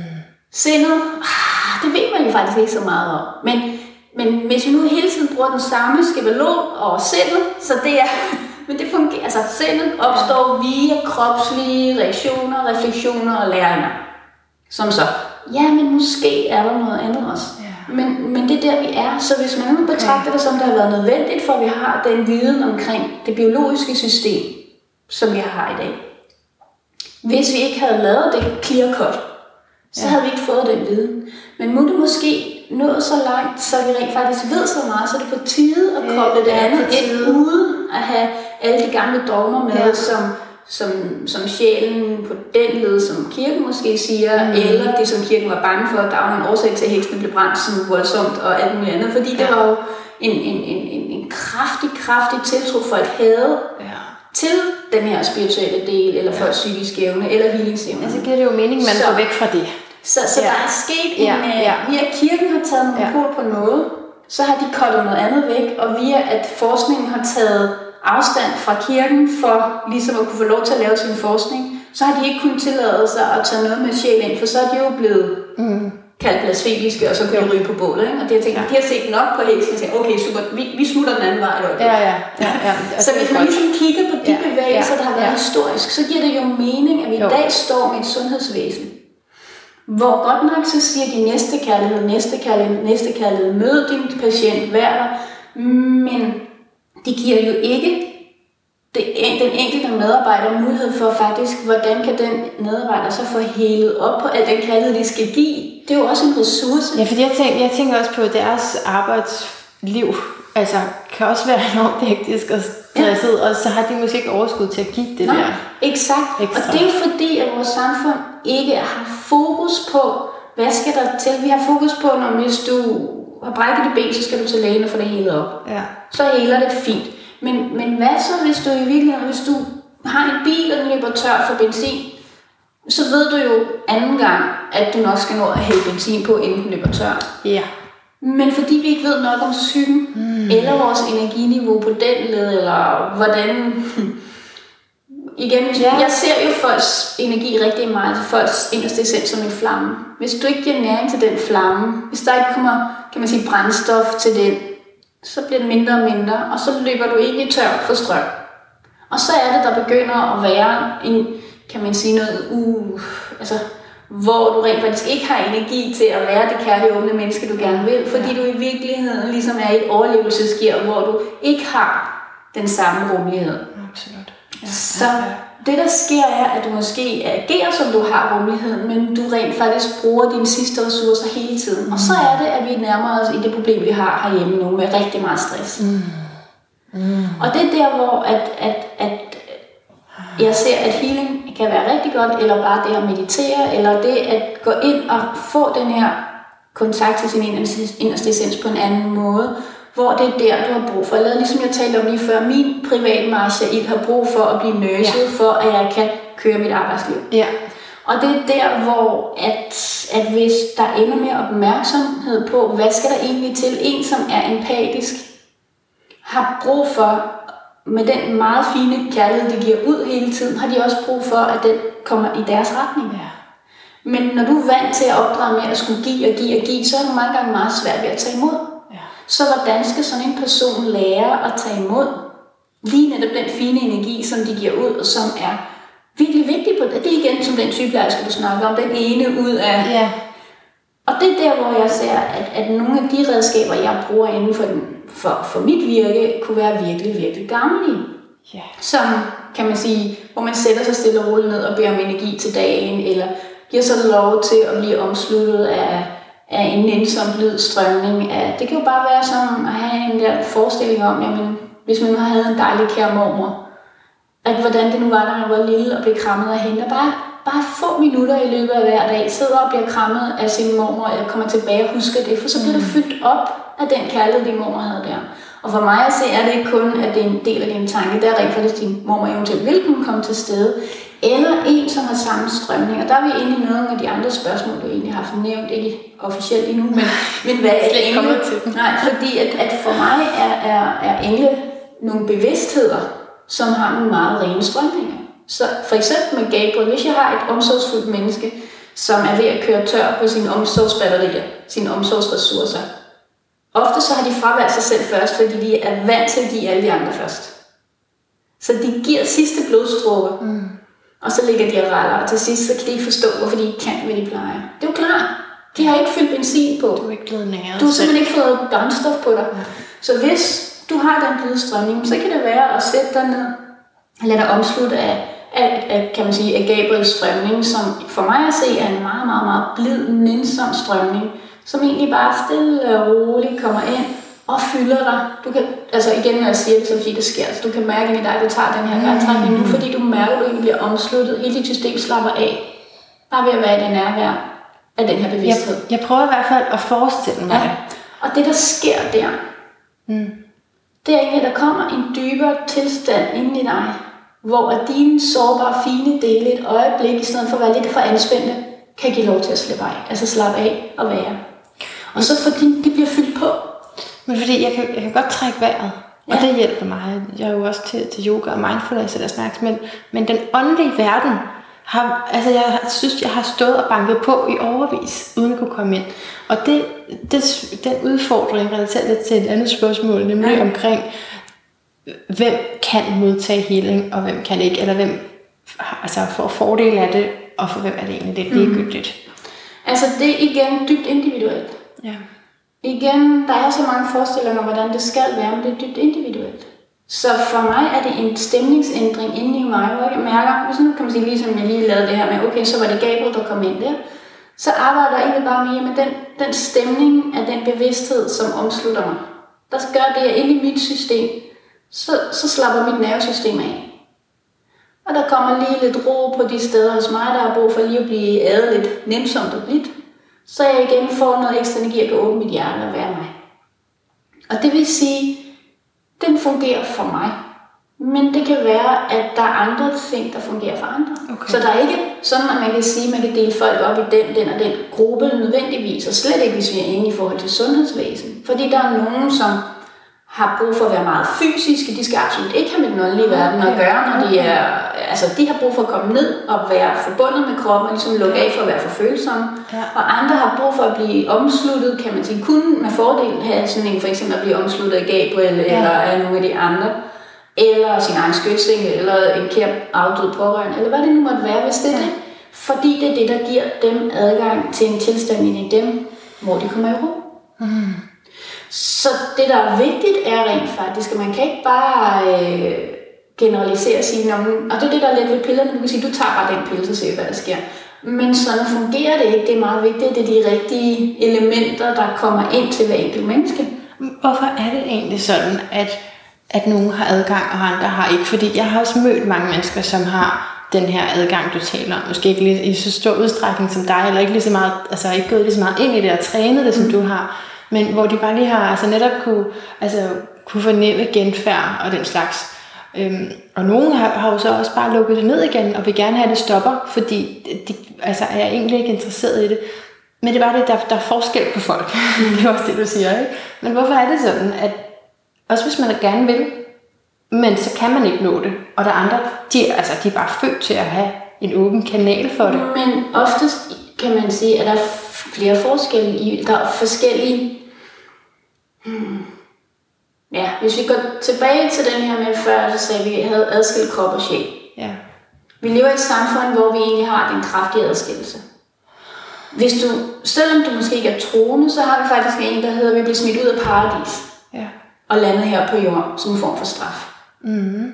Sindet, ah, det ved man jo faktisk ikke så meget om. Men, men hvis vi nu hele tiden bruger den samme skabelon over sindet, så det er... Men det fungerer, altså sindet opstår via kropslige reaktioner, refleksioner og læringer. Som så, ja, men måske er der noget andet også. Ja. Men, men det er der, vi er. Så hvis man nu betragter det som, det har været nødvendigt, for at vi har den viden omkring det biologiske system, som vi har i dag. Hvis vi ikke havde lavet det clear cut, så Ja. havde vi ikke fået den viden. Men nu er det måske nået så langt, så vi rent faktisk ved så meget, så er det på tide at Ja, koble det det er andet ind, uden at have alle de gamle dogmer med, Ja. ja. som, som, som sjælen på den led, som kirken måske siger, Mm. eller det, som kirken var bange for, at der var en årsag til, at heksene blev brændt sådan voldsomt og alt muligt andet, fordi det Ja. var jo en, en, en, en, en kraftig, kraftig tiltro, folk havde ja. til den her spirituelle del, eller folks psykiske evne, eller healingsevne. Altså giver det jo mening, man Så- går væk fra det. Så, så Ja. ja. der er sket en, Ja, ja, ja. ja. via kirken har taget monopol ja. på noget, så har de kottet noget andet væk, og via at forskningen har taget afstand fra kirken for ligesom at kunne få lov til at lave sin forskning, så har de ikke kunnet tillade sig at tage noget med sjæl ind, for så er de jo blevet mm. kaldt blasfemiske, og så kan de ryge på bålet. Ikke? Og det, jeg tænker, de har set nok på heksen og siger, okay, super, vi, vi smutter den anden vej. Eller Ja, ja, ja. ja. så hvis man ligesom kigger på de Ja, bevægelser, ja, der har været ja. historisk, så giver det jo mening, at vi i Jo. dag står med et sundhedsvæsen, hvor godt nok så siger de næste kærlighed, næste kærlighed, næste kærlighed, mød din patient, der, men de giver jo ikke det, den enkelte medarbejder mulighed for faktisk, hvordan kan den medarbejder så få hælet op på al den kærlighed, de skal give. Det er jo også en ressource. Ja, fordi jeg tænker, jeg tænker også på, at deres arbejdsliv altså, kan også være enormt hektisk og stresset, ja. og så har de måske ikke overskud til at give det Nej, der. exakt. Ekstra. Og det er fordi, at vores samfund ikke har fokus på, hvad skal der til. Vi har fokus på, når hvis du har brækket dit ben, så skal du til lægen og få det helet op. Ja. Så heler det fint. Men, men hvad så, hvis du i virkeligheden, hvis du har en bil, og den løber tør for benzin, så ved du jo anden gang, at du nok skal nå at hælde benzin på, inden den løber tør. Ja. Men fordi vi ikke ved nok om psyken, mm. eller vores energiniveau på den led, eller hvordan... Igen, ja. jeg ser jo folks energi rigtig meget til folks inderste essens som en flamme. Hvis du ikke giver næring til den flamme, hvis der ikke kommer, kan man sige, brændstof til den, så bliver det mindre og mindre, og så løber du ikke tør for strøm. Og så er det, der begynder at være en, kan man sige noget, uh, altså, hvor du rent faktisk ikke har energi til at være det kærlige åbne menneske, du gerne vil, fordi du i virkeligheden ligesom er i et overlevelsesgear, hvor du ikke har den samme rummelighed. Absolut. Ja, så det der sker er, at du måske agerer, som du har rummeligheden, men du rent faktisk bruger dine sidste ressourcer hele tiden. Og så er det, at vi nærmer os i det problem, vi har herhjemme nu med rigtig meget stress. Mm. Mm. Og det er der, hvor at, at, at jeg ser, at healing kan være rigtig godt, eller bare det at meditere, eller det at gå ind og få den her kontakt til sin inderste inderste essens på en anden måde, hvor det er der, du har brug for. Eller ligesom jeg talte om lige før, min private Marsha Ild har brug for at blive nurset, ja. for at jeg kan køre mit arbejdsliv. Ja. Og det er der, hvor at, at hvis der er endnu mere opmærksomhed på, hvad skal der egentlig til, en som er empatisk, har brug for, med den meget fine kærlighed, de giver ud hele tiden, har de også brug for, at den kommer i deres retning. Ja. Men når du er vant til at opdrage med at skulle give og give og give, så er det mange gange meget svært ved at tage imod. Så hvordan skal sådan en person lære at tage imod lige netop den fine energi, som de giver ud, og som er virkelig vigtig på det. Det er igen som den sygeplejerske, du snakker om, den ene ud af... Ja. Og det er der, hvor jeg ser, at, at nogle af de redskaber, jeg bruger inden for, den, for, for mit virke, kunne være virkelig, virkelig gavnlige. Ja. Som, kan man sige, hvor man sætter sig stille og roligt ned og beder om energi til dagen, eller giver sig lov til at blive omsluttet af, af en nænsom blid strømning. Af, det kan jo bare være som at have en der forestilling om, jamen, hvis man nu havde en dejlig kær mormor, at hvordan det nu var, da man var lille og blev krammet af hende. Og bare, bare få minutter i løbet af hver dag, sidder og bliver krammet af sin mormor, eller kommer tilbage og husker det, for så bliver det fyldt op af den kærlighed, din mormor havde der. Og for mig at se, er det ikke kun, at det er en del af din tanke, der er rent faktisk din mormor eventuelt vil kunne komme til stede, eller en, som har samme strømning. Og der er vi inde i nogle af de andre spørgsmål, du egentlig har haft nævnt, ikke officielt endnu, men, men hvad er engle? til. Nej, fordi at, at for mig er, er, er engle nogle bevidstheder, som har nogle meget rene strømninger. Så for eksempel med Gabriel, hvis jeg har et omsorgsfuldt menneske, som er ved at køre tør på sine omsorgsbatterier, sine omsorgsressourcer, ofte så har de fravalgt sig selv først, fordi de er vant til at give alle de andre først. Så de giver sidste blodstråbe, mm. Og så ligger de og raller, og til sidst så kan de ikke forstå, hvorfor de ikke kan, hvad de plejer. Det er jo klart. De har ikke fyldt benzin på. Du er ikke blevet næret Du har simpelthen ikke fået brændstof på dig. Ja. Så hvis du har den blide strømning, så kan det være at sætte dig ned og lade dig omslutte af, af, af, kan man sige, af Gabriels strømning, som for mig at se er en meget, meget, meget blid, nænsom strømning, som egentlig bare stille og roligt kommer ind og fylder dig. Du kan, altså igen, når jeg siger det, så det fordi det sker. Så du kan mærke ind i dig, at du tager den her vejrtrækning nu, fordi du mærker, at du bliver omsluttet. Hele dit system slapper af. Bare ved at være i det nærvær af den her bevidsthed. Jeg, jeg prøver i hvert fald at forestille mig Ja. det. Og det, der sker der, mm. det er egentlig, at der kommer en dybere tilstand inde i dig, hvor at dine sårbare, fine dele et øjeblik, i stedet for at være lidt for anspændte, kan give lov til at slippe af. Altså slappe af og være. Og så fordi de bliver fyldt på. Men fordi jeg kan, jeg kan godt trække vejret, og Ja. det hjælper mig. Jeg er jo også til, til yoga og mindfulness eller snacks, men, men den åndelige verden har, altså jeg synes, jeg har stået og banket på i overvis, uden at kunne komme ind. Og det, det, den udfordring relaterer lidt til et andet spørgsmål, nemlig ja. omkring, hvem kan modtage healing, og hvem kan ikke, eller hvem altså får fordel af det, og for hvem er det egentlig lidt ligegyldigt. Mm. Altså det er igen dybt individuelt. Ja. Igen, der er så mange forestillinger om, hvordan det skal være, men det er dybt individuelt. Så for mig er det en stemningsændring inde i mig, hvor jeg mærker, hvis nu kan man sige, ligesom jeg lige lavede det her med, okay, så var det Gabriel, der kom ind der, så arbejder jeg egentlig bare med, med den, den stemning af den bevidsthed, som omslutter mig. Der gør det, at inde i mit system, så, så slapper mit nervesystem af. Og der kommer lige lidt ro på de steder hos mig, der har brug for lige at blive adet lidt nænsomt og blidt. Så jeg igen får noget ekstra energi at kan åbne mit hjerte og være mig. Og det vil sige, den fungerer for mig. Men det kan være, at der er andre ting, der fungerer for andre. Okay. Så der er ikke sådan, at man kan sige, at man kan dele folk op i den, den og den gruppe nødvendigvis, og slet ikke, hvis vi er inde i forhold til sundhedsvæsen. Fordi der er nogen, som har brug for at være meget fysiske. De skal absolut ikke have med den åndelige verden at gøre, når de er... Altså, de har brug for at komme ned og være forbundet med kroppen, og ligesom lukke af for at være for følsomme. Ja. Og andre har brug for at blive omsluttet, kan man sige, kun med fordel have sådan en, for eksempel at blive omsluttet af Gabriel, ja. eller af nogle af de andre. Eller sin egen skødsing, eller en kær afdød pårørende, eller hvad det nu måtte være, hvis det er ja. det. Fordi det er det, der giver dem adgang til en tilstand i dem, hvor de kommer i ro. Mm. Så det, der er vigtigt, er rent faktisk, at man kan ikke bare øh, generalisere og sige, og det er det, der er lidt ved pillerne, du kan sige, du tager bare den pille, så ser hvad der sker. Men sådan fungerer det ikke. Det er meget vigtigt, at det er de rigtige elementer, der kommer ind til hver enkelt menneske. Hvorfor er det egentlig sådan, at, at nogen har adgang, og andre har ikke? Fordi jeg har også mødt mange mennesker, som har den her adgang, du taler om. Måske ikke lige i så stor udstrækning som dig, eller ikke lige så meget, altså ikke gået lige så meget ind i det og trænet det, som mm. du har men hvor de bare lige har altså netop kunne, altså, kunne fornemme genfærd og den slags. Øhm, og nogen har, har jo så også bare lukket det ned igen, og vil gerne have, det stopper, fordi de altså, er egentlig ikke interesseret i det. Men det er bare det, der, der er forskel på folk. det er også det, du siger, ikke? Men hvorfor er det sådan, at også hvis man gerne vil, men så kan man ikke nå det. Og der er andre, de, altså, de er bare født til at have en åben kanal for det. Men oftest kan man sige, at der er flere forskelle i, der er forskellige Hmm. Ja, hvis vi går tilbage til den her med før, så sagde vi, at vi havde adskilt krop og sjæl. Ja. Vi lever i et samfund, hvor vi egentlig har den kraftige adskillelse. Hvis du, selvom du måske ikke er troende, så har vi faktisk en, der hedder, at vi bliver smidt ud af paradis. Ja. Og landet her på jorden som en form for straf. Mm-hmm.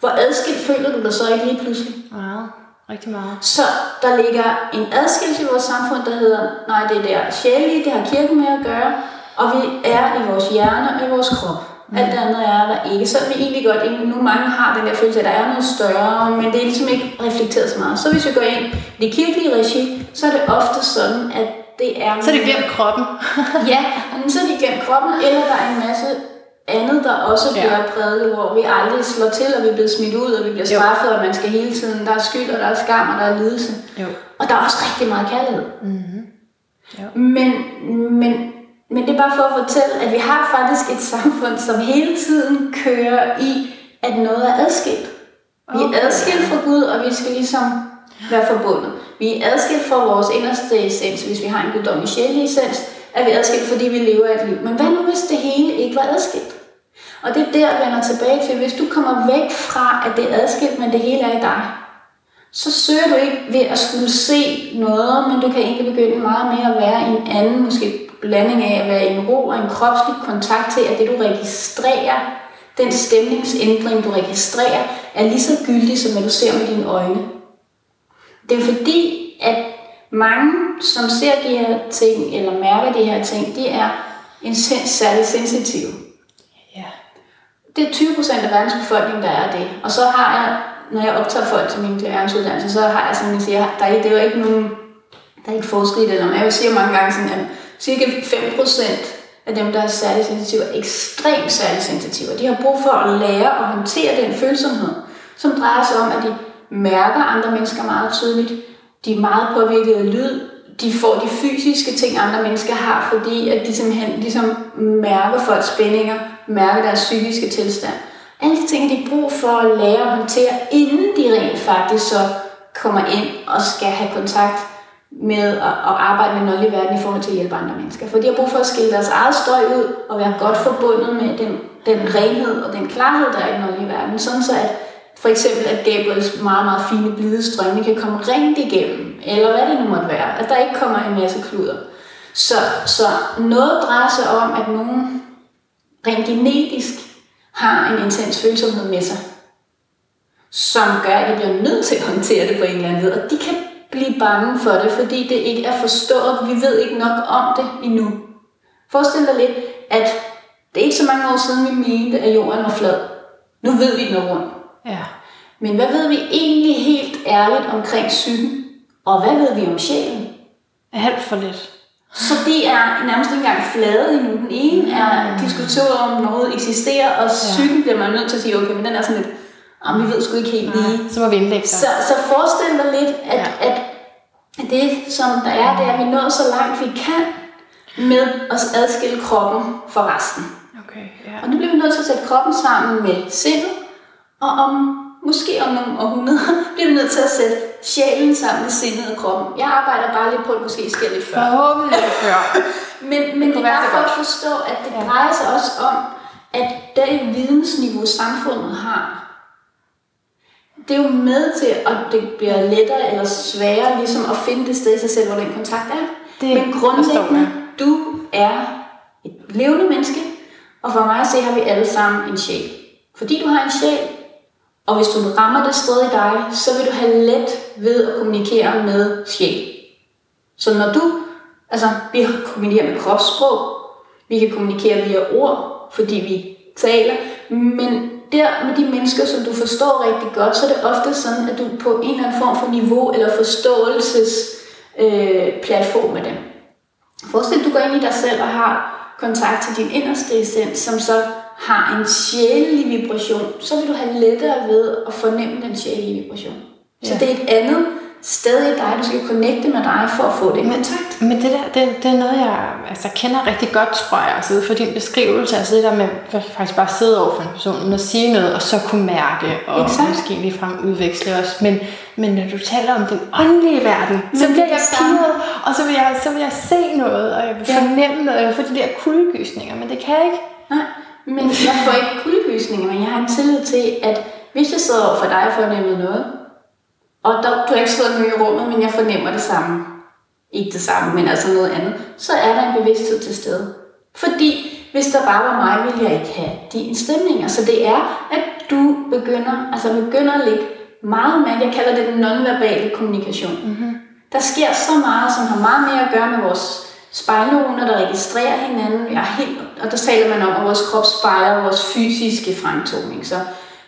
Hvor adskilt føler du dig så ikke lige pludselig? Meget. Rigtig meget. Så der ligger en adskillelse i vores samfund, der hedder, nej, det er der sjælige, det har kirken med at gøre, og vi er i vores hjerne og i vores krop. Mm. Alt det andet er der ikke. Så vi egentlig godt, nu mange har den der følelse, at der er noget større, men det er ligesom ikke reflekteret så meget. Så hvis vi går ind i det kirkelige regi, så er det ofte sådan, at det er... Så er det glemt kroppen. ja, så er det glemt kroppen, eller der er en masse andet, der også ja. bliver prædiket, hvor vi aldrig slår til, og vi bliver smidt ud, og vi bliver straffet, jo. og man skal hele tiden, der er skyld, og der er skam, og der er lidelse. Jo. Og der er også rigtig meget kærlighed. Mm-hmm. Jo. Men, men men det er bare for at fortælle, at vi har faktisk et samfund, som hele tiden kører i, at noget er adskilt. Vi er adskilt fra Gud, og vi skal ligesom være forbundet. Vi er adskilt fra vores inderste essens, hvis vi har en guddommelig sjældent essens, er vi adskilt, fordi vi lever et liv. Men hvad nu, hvis det hele ikke var adskilt? Og det er der, vender tilbage til. Hvis du kommer væk fra, at det er adskilt, men det hele er i dig, så søger du ikke ved at skulle se noget, men du kan egentlig begynde meget mere at være i en anden, måske blanding af at være i en ro og en kropslig kontakt til, at det du registrerer, den stemningsændring du registrerer, er lige så gyldig, som at du ser med dine øjne. Det er fordi, at mange, som ser de her ting, eller mærker de her ting, de er en særlig sensitive. Ja. Det er 20 procent af verdens befolkning, der er det. Og så har jeg, når jeg optager folk til min klæringsuddannelse, så har jeg sådan, at siger, der er, det er jo ikke nogen, der er ikke forsket i det, eller jeg vil sige mange gange sådan, at cirka 5% af dem, der er særligt sensitive, er ekstremt særligt sensitive. De har brug for at lære at håndtere den følsomhed, som drejer sig om, at de mærker andre mennesker meget tydeligt. De er meget påvirket af lyd. De får de fysiske ting, andre mennesker har, fordi at de simpelthen ligesom mærker folks spændinger, mærker deres psykiske tilstand. Alle de ting, de har brug for at lære at håndtere, inden de rent faktisk så kommer ind og skal have kontakt med at, at arbejde med den åndelige verden i forhold til at hjælpe andre mennesker. For de har brug for at skille deres eget støj ud og være godt forbundet med den, den renhed og den klarhed, der er i den åndelige verden. Sådan så at for eksempel, at Gabriels meget, meget fine blide strømme kan komme rent igennem, eller hvad det nu måtte være, at der ikke kommer en masse kluder. Så, så noget drejer sig om, at nogen rent genetisk har en intens følsomhed med sig, som gør, at de bliver nødt til at håndtere det på en eller anden måde. Og de kan blive bange for det, fordi det ikke er forstået. Vi ved ikke nok om det endnu. Forestil dig lidt, at det er ikke så mange år siden, vi mente, at jorden var flad. Nu ved vi, den er rund. Ja. Men hvad ved vi egentlig helt ærligt omkring psyken? Og hvad ved vi om sjælen? Alt for lidt. Så de er nærmest ikke engang flade endnu. Den ene er diskuteret om noget eksisterer, og psyken bliver man nødt til at sige, okay, men den er sådan lidt, ah, vi ved sgu ikke helt lige. Så må vi indlægge Så, så forestil dig lidt, at, ja. at det, som der er, det er, at vi nået så langt vi kan med at adskille kroppen fra resten. Okay, ja. Og nu bliver vi nødt til at sætte kroppen sammen med sindet, og om måske om nogle århundreder bliver vi nødt til at sætte sjælen sammen med sindet og kroppen. Jeg arbejder bare lidt på, at det måske sker lidt før. Forhåbentlig før. Men, men det er være bare for at forstå, at det ja. drejer sig også om, at det vidensniveau, samfundet har, det er jo med til, at det bliver lettere eller sværere ligesom at finde det sted i sig selv, hvor den kontakt er. Det Men grundlæggende, du er et levende menneske, og for mig at se har vi alle sammen en sjæl. Fordi du har en sjæl, og hvis du rammer det sted i dig, så vil du have let ved at kommunikere med sjæl. Så når du, altså vi kan kommunikere med kropssprog, vi kan kommunikere via ord, fordi vi taler, men der med de mennesker, som du forstår rigtig godt, så er det ofte sådan, at du på en eller anden form for niveau eller forståelses øh, platform med dem. Forestil dig, du går ind i dig selv og har kontakt til din inderste essens, som så har en sjælelig vibration, så vil du have lettere ved at fornemme den sjælelige vibration. Så Ja. det er et andet sted i dig, du skal connecte med dig for at få den kontakt. Men det der, det, det er noget, jeg altså, kender rigtig godt, tror jeg, altså fra din beskrivelse, altså det der med faktisk bare sidde over for en person, uden at sige noget, og så kunne mærke, og Exakt. måske ligefrem udveksle os. Men, men når du taler om den åndelige verden, så bliver det er jeg det pirret, og så vil jeg, så vil jeg se noget, og jeg vil Ja. fornemme noget, og jeg vil få de der kuldegysninger, men det kan jeg ikke. Nej, men jeg får ikke kuldegysninger, men jeg har en tillid til, at hvis jeg sidder over for dig og fornemmer noget, og der, du har ikke slået mig i rummet, men jeg fornemmer det samme, ikke det samme, men altså noget andet, så er der en bevidsthed til stede. Fordi hvis der bare var mig, ville jeg ikke have dine stemninger. Så det er, at du begynder, altså begynder at lægge meget med, jeg kalder det den nonverbale kommunikation. Mm-hmm. Der sker så meget, som har meget mere at gøre med vores spejlneuroner, der registrerer hinanden. Jeg er helt, og der taler man om, at vores krop spejler vores fysiske fremtoning. Så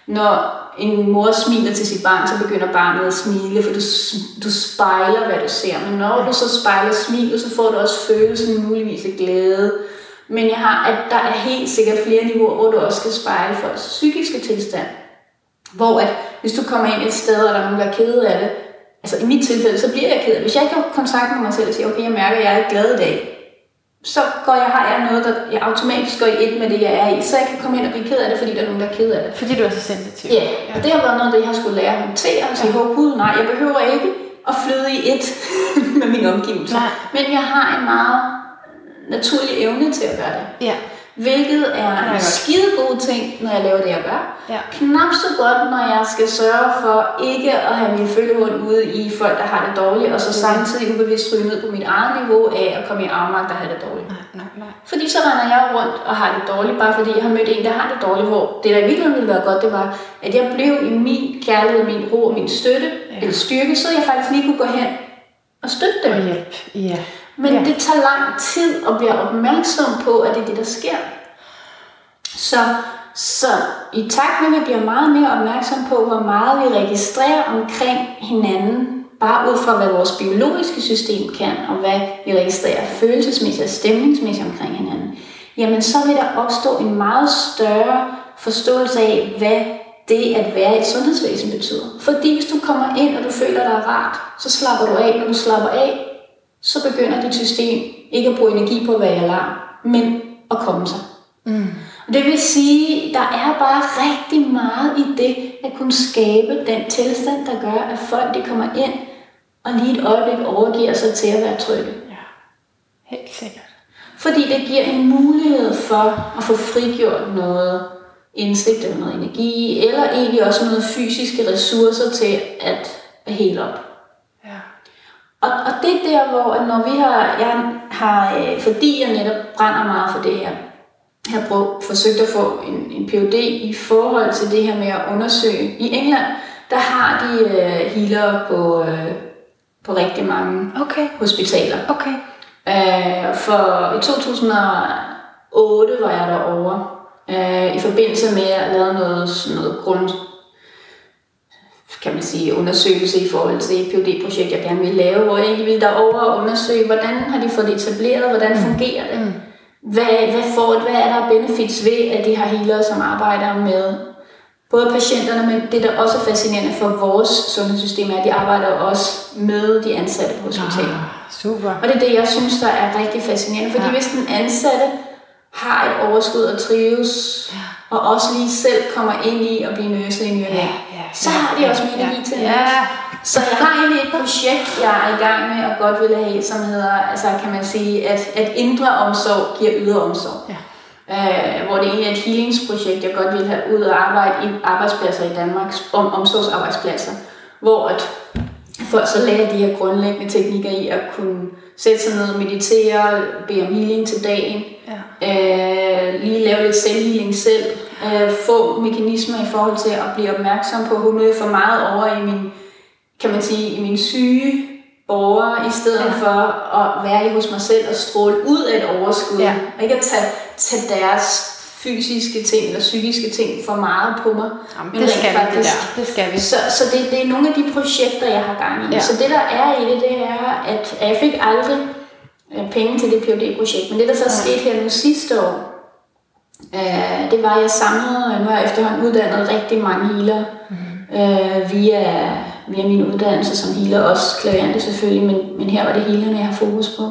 når en mor smiler til sit barn, så begynder barnet at smile, for du, du spejler, hvad du ser. Men når du så spejler smilet, så får du også følelsen muligvis af glæde. Men jeg har, at der er helt sikkert flere niveauer, hvor du også skal spejle folks psykiske tilstand. Hvor at, hvis du kommer ind et sted, og der er nogen, der er kede af det, altså i mit tilfælde, så bliver jeg ked af det. Hvis jeg ikke har kontakt med mig selv og siger, okay, jeg mærker, at jeg er glad i dag, så går jeg, har jeg noget, der jeg automatisk går i et med det, jeg er i, så jeg kan komme ind og blive ked af det, fordi der er nogen, der er ked af det. Fordi du er så sensitiv. Ja, og det har været noget, det jeg har skulle lære at håndtere, og sige, ja. gud, nej, jeg behøver ikke at flyde i et med mine omgivelser. Nej. Men jeg har en meget naturlig evne til at gøre det. Ja. Hvilket er en skide god ting, når jeg laver det, jeg gør. Ja. Knap så godt, når jeg skal sørge for ikke at have min følehund ude i folk, der har det dårligt, og så samtidig ubevidst ryge ned på mit eget niveau af at komme i afmagt, der har det dårligt. Nej, nej, nej. Fordi så render jeg rundt og har det dårligt, bare fordi jeg har mødt en, der har det dårligt, hvor det, der i virkeligheden ville være godt, det var, at jeg blev i min kærlighed, min ro og min støtte, ja. eller styrke, så jeg faktisk lige kunne gå hen og støtte dem. Og hjælp. Ja. Men ja. det tager lang tid at blive opmærksom på, at det er det, der sker. Så, så i takt med, at vi bliver meget mere opmærksom på, hvor meget vi registrerer omkring hinanden, bare ud fra, hvad vores biologiske system kan, og hvad vi registrerer følelsesmæssigt og stemningsmæssigt omkring hinanden, jamen så vil der opstå en meget større forståelse af, hvad det at være i et sundhedsvæsen betyder. Fordi hvis du kommer ind, og du føler dig rart, så slapper du af. Når du slapper af, så begynder dit system ikke at bruge energi på at være i alarm, men at komme sig. Mm. Det vil sige, der er bare rigtig meget i det at kunne skabe den tilstand, der gør, at folk de kommer ind og lige et øjeblik overgiver sig til at være trygge. Ja, helt sikkert. Fordi det giver en mulighed for at få frigjort noget indsigt eller noget energi, eller egentlig også noget fysiske ressourcer til at hele op. Det er der, hvor at når vi har, jeg har, øh, fordi jeg netop brænder meget for det her, jeg har brugt, forsøgt at få en, en PhD i forhold til det her med at undersøge. I England, der har de uh, healer på, uh, på rigtig mange Okay. hospitaler. Okay. Uh, for i 2008 var jeg derovre, uh, i forbindelse med at lave noget, sådan noget grund, kan man sige, undersøgelse i forhold til et phd projekt jeg gerne ville lave, hvor jeg egentlig ville derover og undersøge, hvordan har de fået det etableret, hvordan fungerer det, Mm. hvad, hvad, får, hvad er der benefits ved, at de har healere, som arbejder med både patienterne, men det, der også er fascinerende for vores sundhedssystem, er, at de arbejder også med de ansatte på hospitalet. Ah, super. Og det er det, jeg synes, der er rigtig fascinerende. Fordi ja. hvis den ansatte har et overskud og trives, Ja. og også lige selv kommer ind i at blive nøset i Ja, ja, så har de også mere energi til Ja. Så jeg har egentlig et projekt, jeg er i gang med og godt vil have, som hedder, altså kan man sige, at, at indre omsorg giver ydre omsorg. Ja. Øh, hvor det egentlig er et healingsprojekt, jeg godt vil have ud og arbejde i arbejdspladser i Danmark, om omsorgsarbejdspladser, hvor at folk så lærer de her grundlæggende teknikker i at kunne sætte sig ned, meditere, bede om healing til dagen, Ja. øh, lige lave lidt selvhealing selv, øh, få mekanismer i forhold til at blive opmærksom på, nu er for meget over i min, kan man sige, i min syge borgere, i stedet ja. for at være i hos mig selv og stråle ud af et overskud, Ja. og ikke at tage, tage deres fysiske ting eller psykiske ting for meget på mig. Jamen, men det skal vi, det faktisk- der. Det skal vi. Så, så det, det er nogle af de projekter, jeg har gang i. Ja. Ja. Så det, der er i det, det er, at at jeg fik aldrig øh, penge til det phd projekt men det, der så skete her nu sidste år, øh, det var, at jeg samlede, nu har jeg efterhånden uddannet rigtig mange healer Mhm. øh, via, via min uddannelse som healer, også klaviante selvfølgelig, men, men her var det healerne, jeg har fokus på.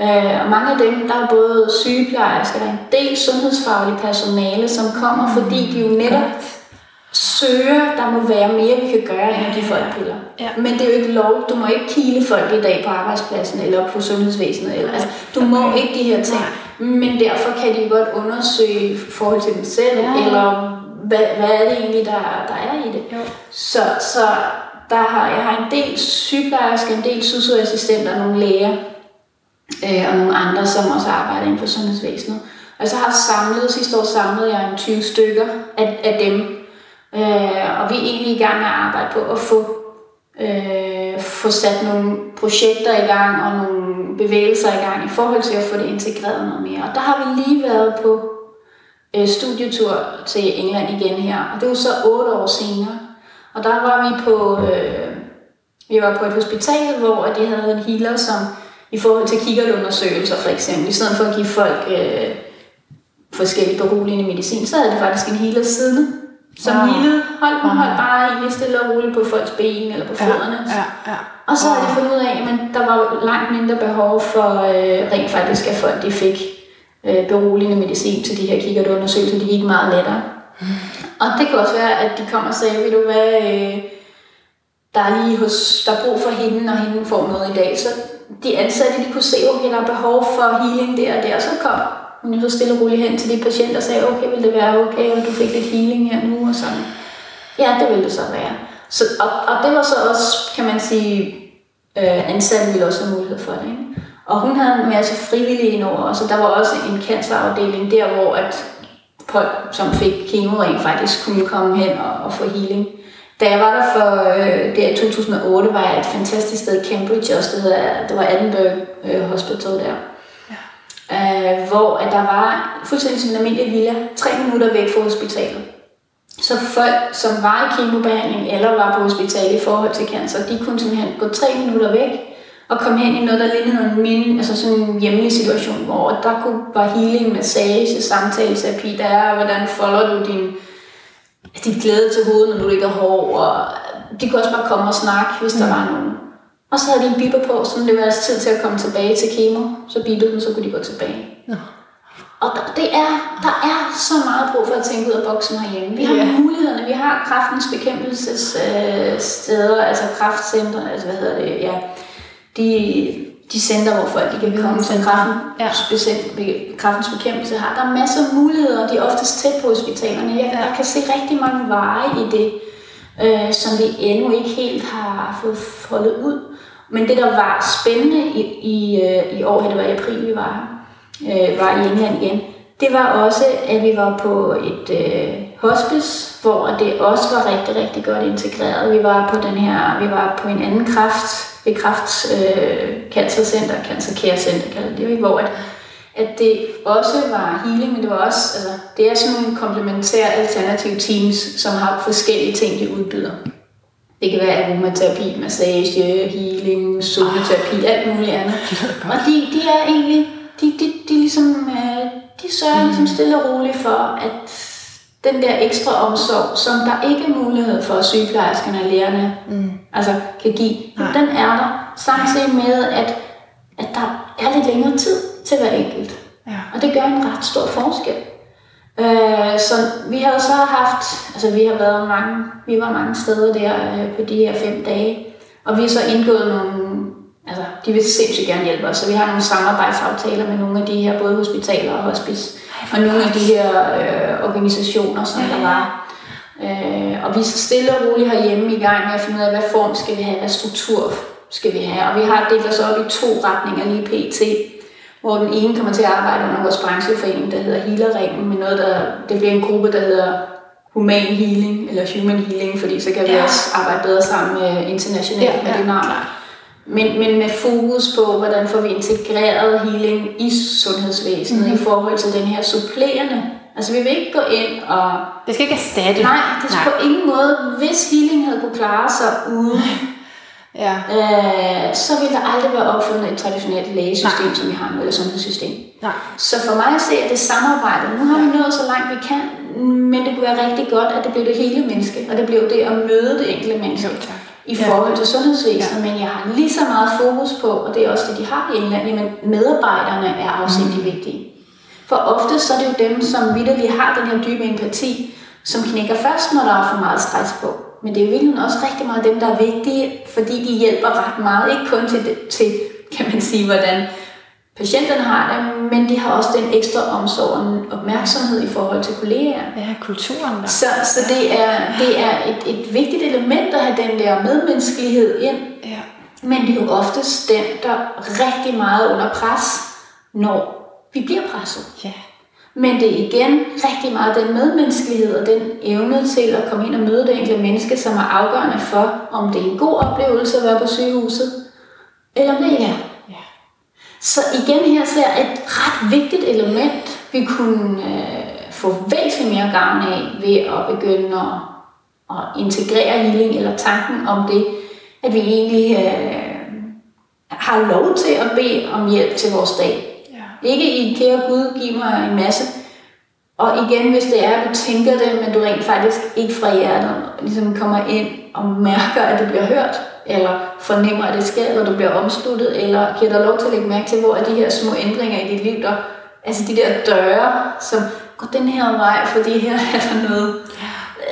Øh, og mange af dem, der er både sygeplejersker, der er en del sundhedsfaglige personale, som kommer, fordi de jo netop søger, der må være mere, vi kan gøre, end at give folk piller. Ja. Men det er jo ikke lov. Du må ikke kile folk i dag på arbejdspladsen eller på sundhedsvæsenet. Eller, altså, du må Okay. ikke de her ting. Men derfor kan de godt undersøge forhold til dem selv, Ja. eller hvad, hvad er det egentlig, der, der er i det. Jo. Så, så der har, jeg har en del sygeplejersker, en del socioassistenter, nogle læger øh, og nogle andre, som også arbejder inden for sundhedsvæsenet. Og så har samlet, sidste år samlede jeg en 20 stykker af, af dem. Øh, og vi er egentlig i gang med at arbejde på at få, øh, få sat nogle projekter i gang og nogle bevægelser i gang i forhold til at få det integreret noget mere. Og der har vi lige været på øh, studietur til England igen her, og det var så otte år senere. Og der var vi på, øh, vi var på et hospital, hvor de havde en healer, som i forhold til kikkertundersøgelser for eksempel, i stedet for at give folk øh, forskellige beroligende medicin, så havde de faktisk en healer siddende, som Wow. wow. healede. Hold, hun Wow. holdt bare i stille og roligt på folks ben eller på fødderne. Ja, ja. Og så har de fundet ud af, at der var langt mindre behov for øh, rent faktisk, at folk de fik øh, beroligende medicin til de her kikkertundersøgelser. De gik meget lettere. Og det kan også være, at de kom og sagde, ved du hvad, øh, der er lige hos, der er brug for hende, og hende får noget i dag. Så de ansatte, de kunne se, okay, der er behov for healing der og der, og så kom hun jo så stille og roligt hen til de patienter og sagde, okay, vil det være okay, og du fik lidt healing her nu, og sådan. Ja, det ville det så være. Så, og, og det var så også, kan man sige, øh, ansatte ville også have mulighed for det. Ikke? Og hun havde en masse frivillige indover, så der var også en cancerafdeling der, hvor at folk, som fik kemo rent faktisk kunne komme hen og, og få healing. Da jeg var der for, øh, der i 2008, var jeg et fantastisk sted i Cambridge også, det, hedder, det var Edinburgh øh, Hospital der. Ja. Øh, hvor at der var fuldstændig som en almindelig villa, tre minutter væk fra hospitalet. Så folk, som var i kemobehandling eller var på hospital i forhold til cancer, de kunne simpelthen gå tre minutter væk og komme hen i noget, der lignede noget min, altså sådan en hjemlig situation, hvor der kunne var healing, massage, samtaleterapi, der er, hvordan folder du din, din glæde til hovedet, når du ikke er hård, og de kunne også bare komme og snakke, hvis der var nogen. Og så havde de en bipper på, så det var altså tid til at komme tilbage til kemo, så bippede den, så kunne de gå tilbage. Nå. Og der, det er, der er så meget brug for at tænke ud af boksen herhjemme. Vi har Ja. yeah. mulighederne, vi har kraftens bekæmpelses øh, steder, altså kraftcenter, altså hvad hedder det, ja, de, de center, hvor folk kan komme, som kraften, Ja. specielt kraftens bekæmpelse har. Der er masser af muligheder, og de er oftest tæt på hospitalerne. Jeg, Ja. jeg kan se rigtig mange veje i det, øh, som vi endnu ikke helt har fået foldet ud. Men det, der var spændende i, i, øh, i år, det var i april, vi var her, øh, var i England igen, det var også, at vi var på et øh, hospice, hvor det også var rigtig, rigtig godt integreret. Vi var på den her, vi var på en anden kraft, ved kræfts øh, cancercenter, cancer care center kalder det jo, ikke? hvor at, at det også var healing, men det var også, altså, det er sådan nogle komplementære alternative teams, som har forskellige ting, de udbyder. Det kan være aromaterapi, massage, healing, zoneterapi, alt muligt andet. Og de, de er egentlig, de, de, de, ligesom, øh, de sørger ligesom stille og roligt for, at den der ekstra omsorg, som der ikke er mulighed for, at sygeplejerskerne og lægerne mm. altså, kan give, Nej. den er der. Samtidig med, at, at der er lidt længere tid til hver enkelt. Ja. Og det gør en ret stor forskel. Øh, så vi har jo så haft, altså vi har været mange, vi var mange steder der øh, på de her fem dage, og vi har så indgået nogle, altså de vil sindssygt gerne hjælpe os, så vi har nogle samarbejdsaftaler med nogle af de her, både hospitaler og hospice, og nogle af de her øh, organisationer, som der var. Øh, og vi er så stille og roligt herhjemme i gang med at finde ud af, hvad form skal vi have, hvad struktur skal vi have. Og vi har delt os op i to retninger lige pt hvor den ene kommer til at arbejde under vores brancheforening, der hedder Healerringen, med noget, der, det bliver en gruppe, der hedder Human Healing, eller Human Healing, fordi så kan vi Ja. også arbejde bedre sammen med internationalt Ja, med ja, det navn. Men, men med fokus på, hvordan får vi integreret healing i sundhedsvæsenet Mhm. mm-hmm. i forhold til den her supplerende. Altså vi vil ikke gå ind og... Det skal ikke erstatte. Nej, det er på ingen måde, hvis healing havde kunne klare sig uden Ja. øh, så ville der aldrig være opfundet et traditionelt lægesystem, Nej. som vi har nu, eller sundhedssystem. Nej. Så for mig at se, at det samarbejde, nu har vi nået så langt vi kan, men det kunne være rigtig godt, at det blev det hele menneske, og det blev det at møde det enkelte menneske Jo, tak. I Ja. forhold til sundhedsvæsenet, men jeg har lige så meget fokus på, og det er også det, de har i England, jamen medarbejderne er afsindig mm. vigtige. For ofte så er det jo dem, som vidderligt har den her dybe empati, som knækker først, når der er for meget stress på. Men det er jo virkelig også rigtig meget dem, der er vigtige, fordi de hjælper ret meget. Ikke kun til, til kan man sige, hvordan patienterne har det, men de har også den ekstra omsorg og opmærksomhed i forhold til kollegaer. Ja, kulturen der. Så, så det er, det er et, et vigtigt element at have den der medmenneskelighed ind, Ja. men det er jo oftest den, der er rigtig meget under pres, når vi bliver presset. Ja. Men det er igen rigtig meget den medmenneskelighed og den evne til at komme ind og møde det enkelte menneske, som er afgørende for, om det er en god oplevelse at være på sygehuset, eller om det ikke er. Så igen her ser jeg et ret vigtigt element, vi kunne øh, få væsentligt mere gavn af ved at begynde at, at integrere healing, eller tanken om det, at vi egentlig øh, har lov til at bede om hjælp til vores dag. Ja. Ikke i kære Gud, giv mig en masse. Og igen, hvis det er, at du tænker det, men du rent faktisk ikke fra hjertet ligesom kommer ind og mærker, at du bliver hørt, eller fornemmer, at det sker, eller du bliver omsluttet, eller giver dig lov til at lægge mærke til, hvor er de her små ændringer i dit liv, der, altså de der døre, som går den her vej, fordi her er der noget,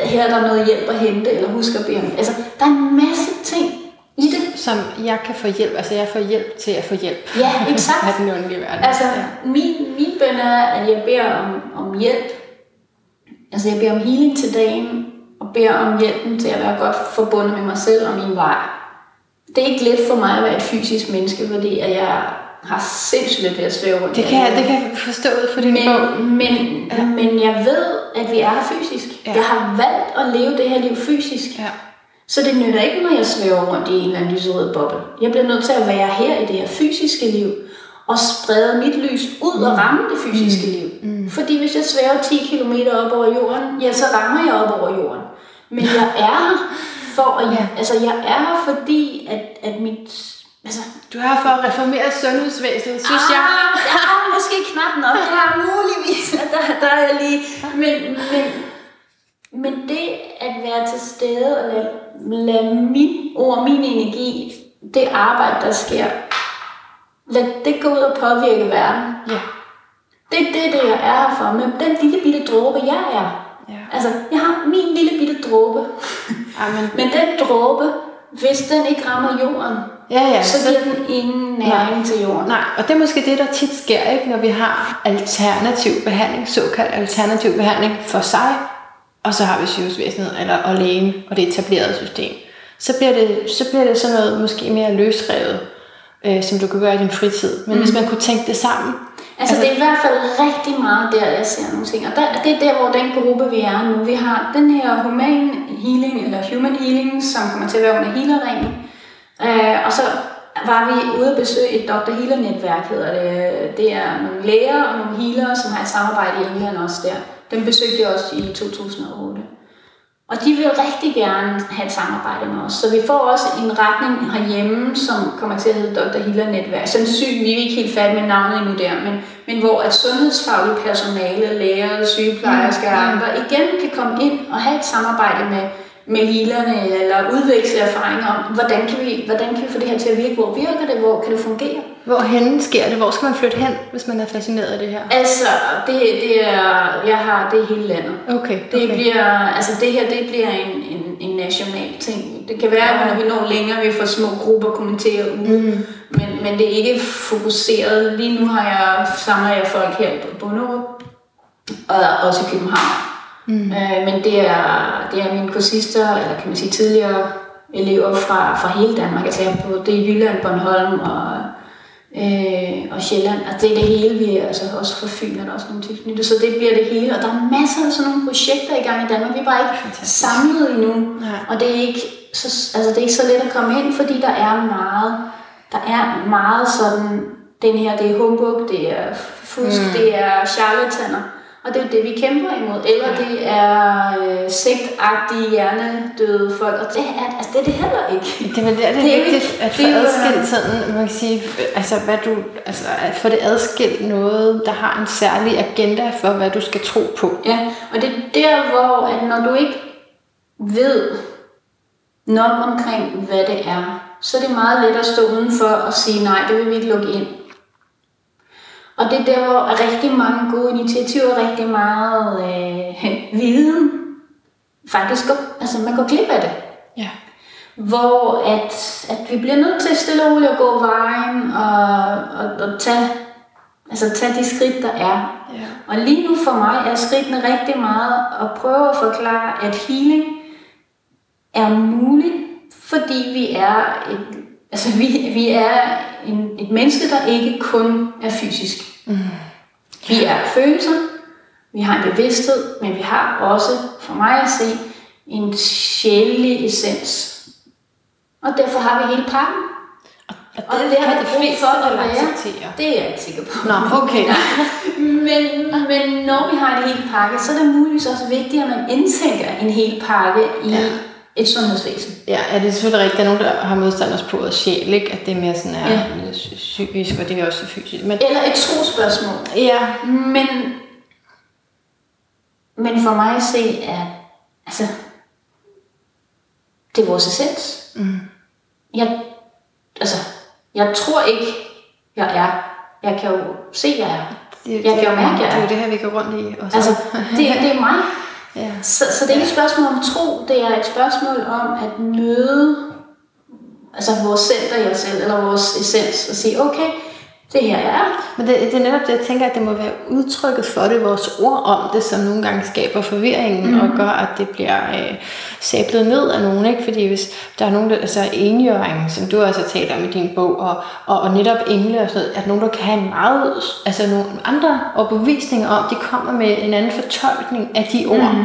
her er der noget hjælp at hente, eller husk at bede om. Altså, der er en masse ting i det. Som jeg kan få hjælp, altså jeg får hjælp til at få hjælp. Ja, exakt. Af den åndelige verden. Altså, ja. min, min bøn er, at jeg beder om, om hjælp. Altså, jeg beder om healing til dagen, og beder om hjælpen til at være godt forbundet med mig selv og min vej. Det er ikke let for mig at være et fysisk menneske, fordi at jeg har sindssygt lidt ved at svæve rundt. Det kan, jeg, det kan jeg forstå ud fra din bog. men, men, ja. men jeg ved, at vi er her fysisk. Ja. Jeg har valgt at leve det her liv fysisk. Ja. Så det nytter ikke, når jeg svæver rundt i en eller anden lyserød boble. Jeg bliver nødt til at være her i det her fysiske liv, og sprede mit lys ud og ramme det fysiske mm. liv. Mm. Fordi hvis jeg svæver 10 km op over jorden, ja, så rammer jeg op over jorden. Men jeg er her for at, ja. altså jeg er her fordi, at, at mit, altså, Du er her for at reformere sundhedsvæsenet, synes ah, jeg. jeg har måske knap nok, det har muligvis, at der, der er jeg lige, men, men, men det at være til stede og lade, lade min ord, min energi, det arbejde, der sker, lad det gå ud og påvirke verden. Ja. Det er det, det jeg er her for. Med den lille bitte dråbe, jeg er. Altså, jeg har min lille bitte dråbe. Amen. Men den dråbe, hvis den ikke rammer jorden, Ja, ja. så giver den ingen næring til jorden. Nej, og det er måske det, der tit sker, ikke? når vi har alternativ behandling, såkaldt alternativ behandling for sig, og så har vi sygehusvæsenet eller, og lægen og det etablerede system. Så bliver det, så bliver det sådan noget måske mere løsrevet, øh, som du kan gøre i din fritid. Men mm. hvis man kunne tænke det sammen, Altså, det er i hvert fald rigtig meget der, jeg ser nogle ting. Og der, det er der, hvor den gruppe, vi er nu. Vi har den her human healing, eller human healing, som kommer til at være under healerringen. Øh, og så var vi ude at besøge et Dr. Healer-netværk, hedder det. Det er nogle læger og nogle healere, som har et samarbejde i England også der. Dem besøgte jeg også i 2008. Og de vil rigtig gerne have et samarbejde med os. Så vi får også en retning herhjemme, som kommer til at hedde Dr. Hiller Netværk. Sandsynligt, vi er ikke helt færdige med navnet endnu der, men, men hvor at sundhedsfaglig personale, læger, sygeplejersker og andre igen kan komme ind og have et samarbejde med, med healerne, eller udveksle erfaringer om, hvordan kan, vi, hvordan kan vi få det her til at virke, hvor virker det, hvor kan det fungere. Hvorhen sker det? Hvor skal man flytte hen, hvis man er fascineret af det her? Altså, det, det er, jeg har det hele landet. Okay, Det okay. bliver, altså det her, det bliver en, en, en national ting. Det kan være, at når vi når længere, vi får små grupper kommentere ud. Mm. Men, men det er ikke fokuseret. Lige nu har jeg, samler jeg folk her på Bunderup, og også i København. Mm. Øh, men det er, det er mine kursister, eller kan man sige tidligere elever fra, fra hele Danmark. Altså jeg er på, det er Jylland, Bornholm og, øh, og Sjælland. Altså det er det hele, vi er, altså også fra Fyn er der også nogle tilknyttet. Så det bliver det hele, og der er masser af sådan nogle projekter i gang i Danmark. Vi er bare ikke Fantastisk. samlet endnu. Nej. Og det er, ikke så, altså det er ikke så let at komme ind, fordi der er meget, der er meget sådan, den her, det er humbug, det er fusk, mm. det er charlataner. Og det er det, vi kæmper imod. Eller ja. det er øh, sigtagtige hjernedøde folk. Og det er, altså, det er det heller ikke. Det er der, det er, Det er jo vigtigt ikke- at få det er jo, adskilt sådan, man kan sige, altså hvad du, altså at få det adskilt noget, der har en særlig agenda for, hvad du skal tro på. Ja, og det er der, hvor at når du ikke ved nok omkring, hvad det er, så er det meget let at stå udenfor og sige, nej, det vil vi ikke lukke ind. Og det er der, hvor rigtig mange gode initiativer, rigtig meget øh, viden, faktisk går, altså man går glip af det. Ja. Hvor at, at vi bliver nødt til stille og roligt at gå vejen og, og, og tage, altså tage de skridt, der er. Ja. Og lige nu for mig er skridtene rigtig meget at prøve at forklare, at healing er muligt, fordi vi er et, altså vi, vi er en, et menneske, der ikke kun er fysisk. Mm. Vi er følelser, vi har en bevidsthed, men vi har også, for mig at se, en sjælelig essens. Og derfor har vi hele pakken. Og Og det, det har de vi brug fleste for at være. Det er jeg ikke sikker på. Nå, okay. Men, men når vi har en hel pakke, så er det muligvis også vigtigt, at man indtænker en hel pakke i Ja. Et sundhedsvæsen. Ja, ja, det er selvfølgelig rigtigt. Der er nogen, der har modstand også på at sjæl, ikke? At det er mere sådan er Ja. psykisk, og det er også fysisk. Men Eller et trospørgsmål. ja, Men, men for mig at se, er, altså, det er vores essens. Mm. Jeg, altså, jeg tror ikke, jeg er. Jeg kan jo se, jeg er. det, Jeg kan jo mærke, det jeg er jo er. det her, vi går rundt i. Og så, Altså, det, det er mig. ja. Så, så det er ikke et spørgsmål om tro, det er et spørgsmål om at møde altså vores center i os selv, eller vores essens, og sige, okay, det her er. Men det, det er netop det, jeg tænker, at det må være udtrykket for det, vores ord om det, som nogle gange skaber forvirringen, mm. og gør, at det bliver øh, sablet ned af nogen. Ikke? Fordi hvis der er nogen, der, altså enjøring, som du også talt om i din bog, og, og, og netop engle og sådan noget, at nogen, der kan have en meget, altså nogle andre overbevisninger om, de kommer med en anden fortolkning af de ord. Mm.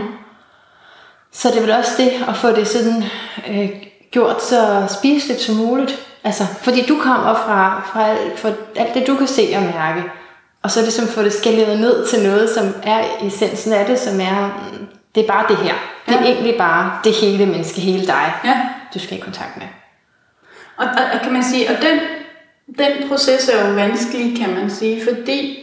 Så det er vel også det, at få det sådan øh, gjort så spiseligt som muligt. Altså, fordi du kommer fra, fra, fra alt det, du kan se og mærke, og så ligesom få det skaleret ned til noget, som er essensen af det, som er, det er bare det her. Det er Ja. egentlig bare det hele menneske, hele dig, Ja. du skal i kontakt med. Og, og, og kan man sige, og den, den proces er jo vanskelig, kan man sige, fordi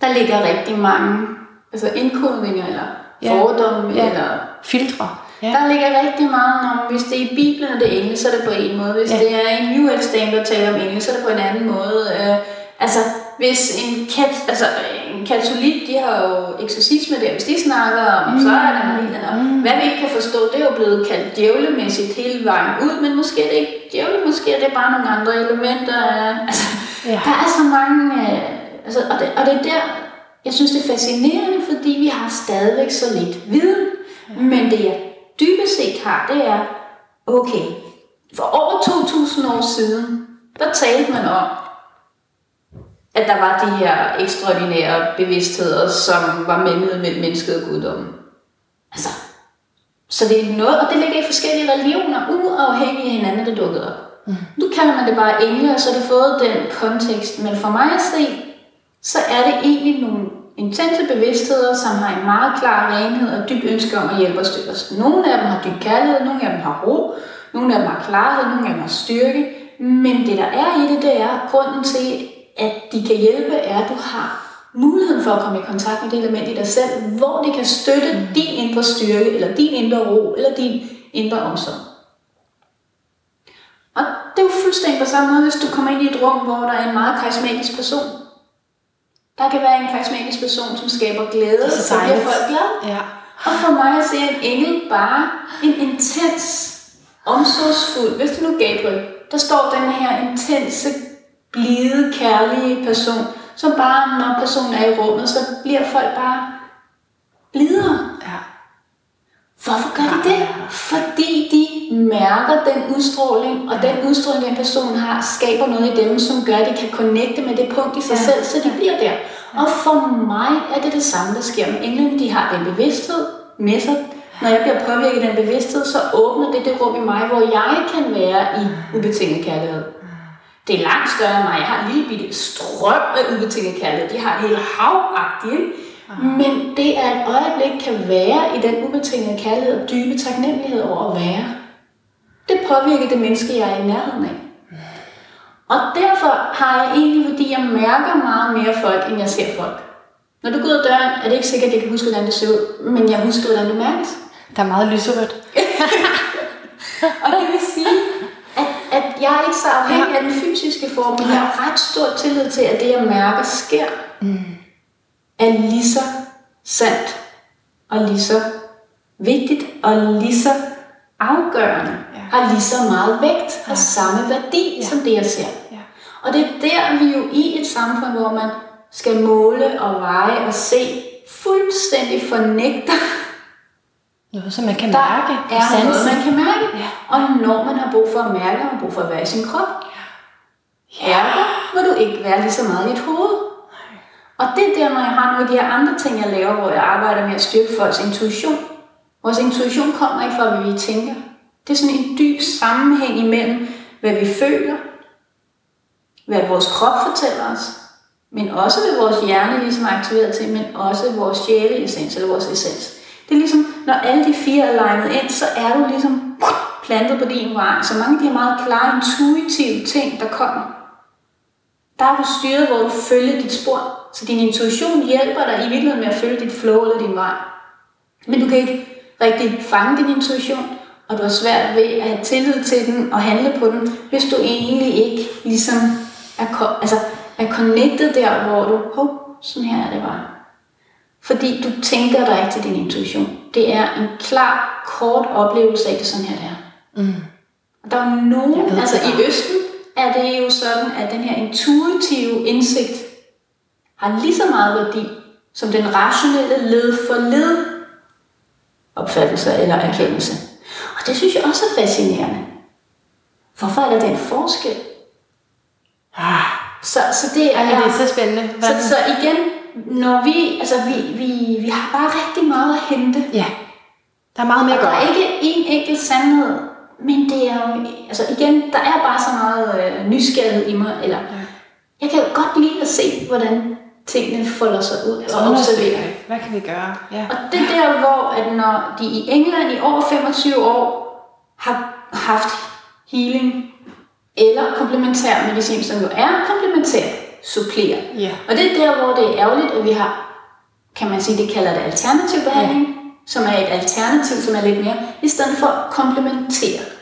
der ligger rigtig mange altså indkodninger, eller Ja. fordomme, Ja. eller Filtre. Ja. Der ligger rigtig meget om, hvis det er i Bibelen og det er engelsk, så er det på en måde. Hvis Ja. det er en New Age der taler om engelsk, så er det på en anden måde. Øh, altså, hvis en, kat, altså, en katolik, de har jo eksorcisme der, hvis de snakker om, mm. så er det noget helt andet. Mm. Hvad vi ikke kan forstå, det er jo blevet kaldt djævlemæssigt hele vejen ud, men måske er det ikke djævle, måske er det bare nogle andre elementer. Altså, ja. Der er så mange, øh, altså, og, det, og det er der, jeg synes, det er fascinerende, fordi vi har stadigvæk så lidt viden. Men det jeg dybest set har, det er, okay, for over 2000 år siden, der talte man om, at der var de her ekstraordinære bevidstheder, som var meldet mellem mennesket og guddommen. Altså, så det er noget, og det ligger i forskellige religioner, uafhængigt af hinanden, der dukkede op. Mm. Nu kalder man det bare engle, og så har det fået den kontekst. Men for mig at se, så er det egentlig nogle intense bevidstheder, som har en meget klar renhed og dyb ønske om at hjælpe os os. Nogle af dem har dyb kærlighed, nogle af dem har ro, nogle af dem har klarhed, nogle af dem har styrke. Men det der er i det, det er grunden til, at de kan hjælpe, er, at du har muligheden for at komme i kontakt med det element i dig selv, hvor det kan støtte mm. din indre styrke, eller din indre ro, eller din indre omsorg. Og det er jo fuldstændig på samme måde, hvis du kommer ind i et rum, hvor der er en meget karismatisk person. Der kan være en karismatisk person, som skaber glæde, så bliver folk glade. Ja. Og for mig at se en engel bare en intens, omsorgsfuld, hvis du nu Gabriel, der står den her intense, blide, kærlige person, som bare, når personen er i rummet, så bliver folk bare blidere. Hvorfor gør de det? Fordi de mærker den udstråling, og den udstråling, den person har, skaber noget i dem, som gør, at de kan connecte med det punkt i sig ja. selv, så de bliver der. Og for mig er det det samme, der sker med englene. De har den bevidsthed med sig. Når jeg bliver påvirket af den bevidsthed, så åbner det det rum i mig, hvor jeg kan være i ubetinget kærlighed. Det er langt større end mig. Jeg har en lille bitte strøm af ubetinget kærlighed. De har et helt havagtigt, men det er et øjeblik kan være i den ubetingede kærlighed og dybe taknemmelighed over at være. Det påvirker det menneske, jeg er i nærheden af. Og derfor har jeg egentlig, fordi jeg mærker meget mere folk, end jeg ser folk. Når du går ud af døren, er det ikke sikkert, at jeg kan huske, hvordan det ser ud, men jeg husker, hvordan du mærkes. Der er meget lyserødt. og det vil sige, at, at jeg er ikke så afhængig af den fysiske form, men jeg har ret stor tillid til, at det, jeg mærker, sker. Mm er lige så sandt og lige så vigtigt og lige så afgørende, ja. har lige så meget vægt, har ja. samme værdi ja. som det, jeg ser. Ja. Og det er der, vi jo i et samfund, hvor man skal måle og veje og se, fuldstændig fornægter noget, som man kan mærke. Der er noget, man kan mærke. Ja. Og når man har brug for at mærke, man har brug for at være i sin krop. Ja. Ergo må du ikke være lige så meget i dit hoved. Og det er der, når jeg har nogle af de her andre ting, jeg laver, hvor jeg arbejder med at styrke folks intuition. Vores intuition kommer ikke fra, hvad vi tænker. Det er sådan en dyb sammenhæng imellem, hvad vi føler, hvad vores krop fortæller os, men også hvad vores hjerne ligesom er aktiveret til, men også vores sjæleessens eller vores essens. Det er ligesom, når alle de fire er legnet ind, så er du ligesom plantet på din vej. Så mange af de her meget klare, intuitive ting, der kommer, der er du styret, hvor du følger dit spor. Så din intuition hjælper dig i virkeligheden med at følge dit flow eller din vej. Men du kan ikke rigtig fange din intuition, og du har svært ved at have tillid til den og handle på den, hvis du egentlig ikke ligesom er, altså, er connected der, hvor du, hov, sådan her er det bare. Fordi du tænker dig ikke til din intuition. Det er en klar, kort oplevelse af det, sådan her det er. Mm. Og der er nogen, altså i Østen er det jo sådan, at den her intuitive indsigt, har lige så meget værdi som den rationelle led for led opfattelse eller erkendelse. Og det synes jeg også er fascinerende. Hvorfor er der den forskel? Ah. Så, så det er, ja, det er så spændende. Så, så igen, når vi, altså vi, vi, vi har bare rigtig meget at hente. Ja, der er meget mere at gøre. Der er ikke en enkelt sandhed, men det er jo, altså igen, der er bare så meget øh, nysgerrighed i mig, eller ja. jeg kan godt lide at se, hvordan tingene folder sig ud og observerer. Hvad kan vi gøre? Ja. Og det er der, hvor at når de i England i over 25 år har haft healing eller komplementær medicin, som jo er komplementær, supplerer. Ja. Og det er der, hvor det er ærgerligt, at vi har, kan man sige, det kalder det alternativ behandling, ja. som er et alternativ, som er lidt mere, i stedet for komplementær.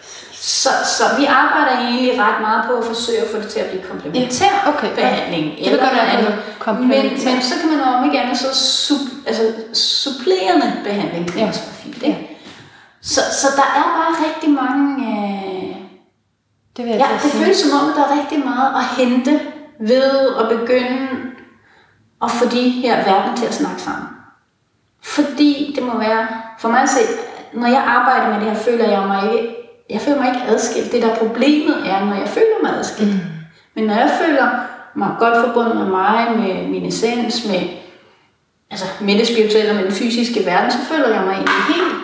Så, så vi arbejder egentlig ret meget på at forsøge at få det til at blive komplementær Ja, okay, behandling. Det vil godt være andet. komplementær. Men, men så kan man om ikke andet så sub, altså, supplerende behandling kan Ja. ja. også være fint. Ikke? Så, så der er bare rigtig mange... Øh, Det vil jeg ja, det sige. føles som om, at der er rigtig meget at hente ved at begynde at få de her verden til at snakke sammen. Fordi det må være, for mig at se, når jeg arbejder med det her, føler jeg mig ikke, jeg føler mig ikke adskilt. Det der problemet er, når jeg føler mig adskilt. Mm. Men når jeg føler mig godt forbundet med mig, med min essens, med, altså med det spirituelle og med den fysiske verden, så føler jeg mig egentlig helt.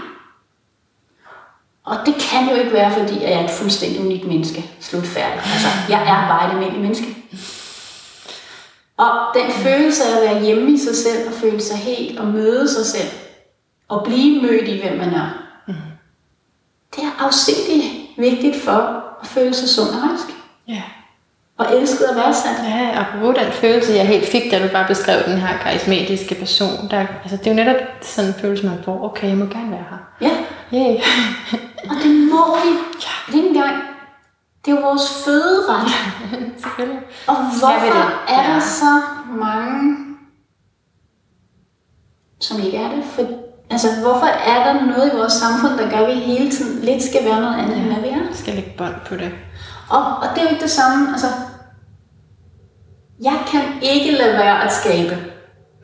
Og det kan jo ikke være, fordi jeg er et fuldstændig unikt menneske. Slut færdigt. Altså, jeg er bare et almindeligt menneske. Og den følelse af at være hjemme i sig selv, og føle sig helt, og møde sig selv, og blive mødt i, hvem man er, det er afsindigt vigtigt for at føle sig sund og rask. Ja. Og elsket og værdsat. Ja, apropos den følelse, jeg helt fik, da du bare beskrev den her karismatiske person. Der, altså, det er jo netop sådan en følelse, man får, okay, jeg må gerne være her. Ja, Yay. og det må vi. Det er ikke engang. Det er jo vores føderet. Selvfølgelig. Og hvorfor er der Ja. så mange, som ikke er det? For, altså, hvorfor er der noget i vores samfund, der gør, at vi hele tiden lidt skal være noget andet, end hvad vi er? Skal lægge bånd på det. Og, og det er jo ikke det samme, altså, jeg kan ikke lade være at skabe.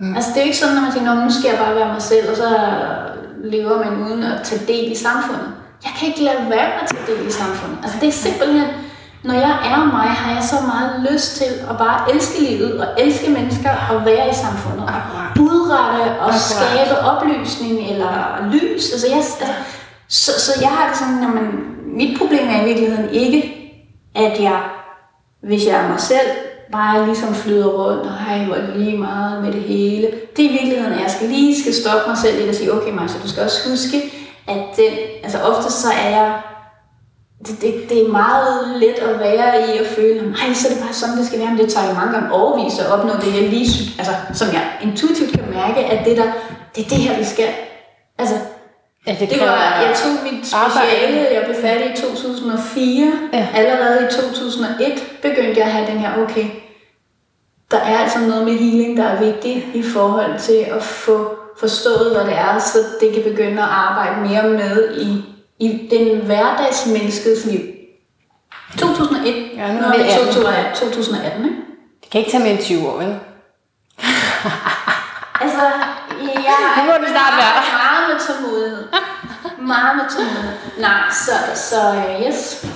Mm. Altså, det er jo ikke sådan, at man siger, "Nå, nu skal jeg bare være mig selv, og så lever man uden at tage del i samfundet. Jeg kan ikke lade være at tage del i samfundet. Altså, det er simpelthen, når jeg er mig, har jeg så meget lyst til at bare elske livet, og elske mennesker, og være i samfundet. Akkurat. Udrette og skabe oplysning eller lys. Altså, jeg, altså, så, så jeg har det sådan, at mit problem er i virkeligheden ikke, at jeg, hvis jeg er mig selv, bare ligesom flyder rundt, og hej, hvor lige meget med det hele. Det er i virkeligheden, at jeg skal lige skal stoppe mig selv lidt og sige, okay Maja, du skal også huske, at den, altså ofte så er jeg, det, det, det er meget let at være i at føle, nej, så er det bare sådan, det skal være, men det tager jo mange gange overvis at opnå det, jeg lige, altså, som jeg intuitivt kan mærke, at det der, det er det her, vi skal. Altså, Ja, det, det var, jeg tog mit speciale, jeg blev færdig i 2004. Ja. Ja. Allerede i 2001 begyndte jeg at have den her, okay, der er altså noget med healing, der er vigtigt i forhold til at få forstået, hvad det er, så det kan begynde at arbejde mere med i, i den hverdagsmenneskets liv. 2001, Ja, nu er vi vi 18. 2018, 2018 ikke? Det kan ikke tage mere end 20 år, vel? Altså, jeg Nu må det snart være. meget med tålmodighed. Meget med tålmodighed. Nej, så, så øh, yes.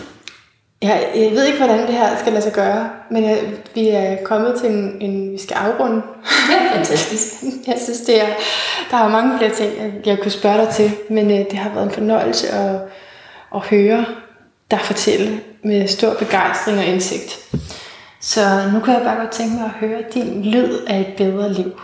Jeg, jeg ved ikke, hvordan det her skal lade sig gøre, men jeg, vi er kommet til en, en vi skal afrunde. Er fantastisk. Jeg synes, det er, der er mange flere ting, jeg, jeg kunne spørge dig til, men øh, det har været en fornøjelse at, at høre dig fortælle med stor begejstring og indsigt. Så nu kan jeg bare godt tænke mig at høre din lyd af et bedre liv.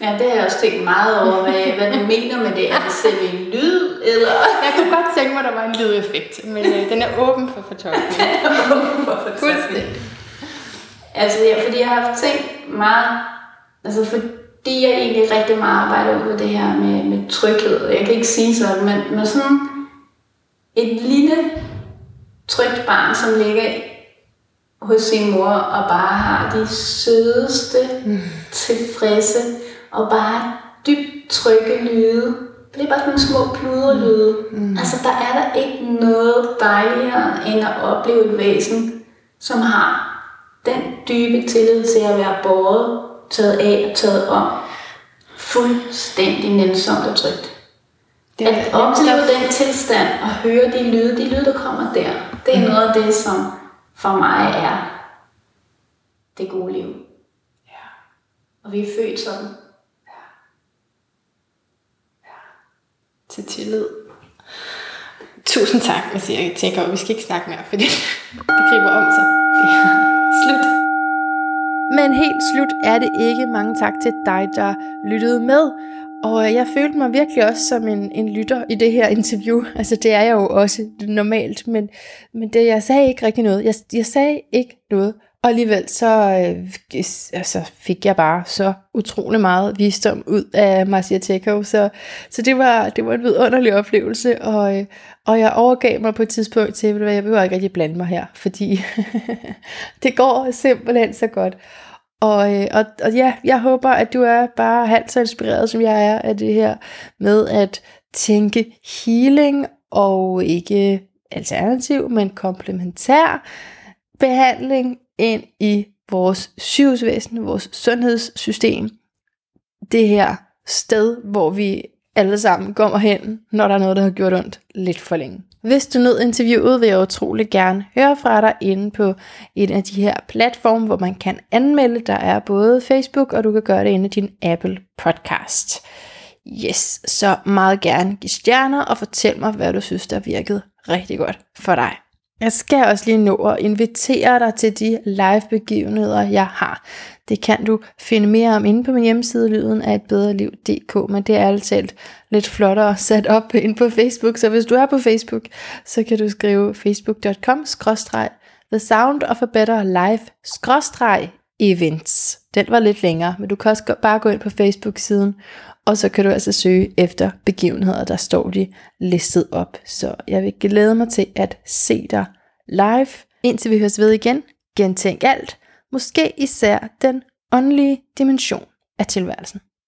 Ja, det har jeg også tænkt meget over, hvad, hvad du mener med det. Er det selv en lyd, eller... Jeg kunne godt tænke mig, at der var en lydeffekt, men øh, den er åben for fortolkning. Fuldstændig. Altså, ja, fordi jeg har tænkt meget... Altså, fordi jeg egentlig rigtig meget arbejder ud med det her med, med tryghed. Jeg kan ikke sige sådan, men, men sådan et lille trygt barn, som ligger hos sin mor og bare har de sødeste, mm. tilfredse og bare dybt trygge lyde. Det er bare sådan nogle små pludrelyde. Mm. Altså, der er der ikke noget dejligere end at opleve et væsen, som har den dybe tillid til at være båret, taget af og taget om. Fuldstændig nænsomt og trygt. Det At opleve den tilstand og høre de lyde, de lyde, der kommer der, det er mm. noget af det, som for mig er det gode liv. Ja. Og vi er født sådan. Til tillid. Tusind tak, Mads Jeg tænker, at vi skal ikke snakke mere, fordi det griber om sig. slut. Men helt slut er det ikke. Mange tak til dig, der lyttede med. Og øh, jeg følte mig virkelig også som en, en lytter i det her interview. Altså det er jeg jo også normalt, men, men det, jeg sagde ikke rigtig noget. Jeg, jeg sagde ikke noget og alligevel så øh, altså, fik jeg bare så utrolig meget visdom ud af Marcia Teko, så, så det, var, det var en vidunderlig oplevelse, og, øh, og jeg overgav mig på et tidspunkt til, at jeg behøver ikke rigtig blande mig her, fordi det går simpelthen så godt. Og, øh, og, og ja, jeg håber, at du er bare halvt så inspireret, som jeg er af det her med at tænke healing og ikke alternativ, men komplementær behandling ind i vores sygehusvæsen, vores sundhedssystem. Det her sted, hvor vi alle sammen kommer hen, når der er noget, der har gjort ondt lidt for længe. Hvis du nød interviewet, vil jeg utrolig gerne høre fra dig inde på en af de her platforme, hvor man kan anmelde. Der er både Facebook, og du kan gøre det inde i din Apple podcast. Yes, så meget gerne giv stjerner og fortæl mig, hvad du synes, der virkede rigtig godt for dig. Jeg skal også lige nå at invitere dig til de live begivenheder, jeg har. Det kan du finde mere om inde på min hjemmeside, lyden af et bedre liv.dk, men det er altid lidt flottere sat op inde på Facebook, så hvis du er på Facebook, så kan du skrive facebook.com The Sound of a Better Life events. Den var lidt længere, men du kan også bare gå ind på Facebook-siden, og så kan du altså søge efter begivenheder, der står de listet op. Så jeg vil glæde mig til at se dig live. Indtil vi høres ved igen, gentænk alt, måske især den åndelige dimension af tilværelsen.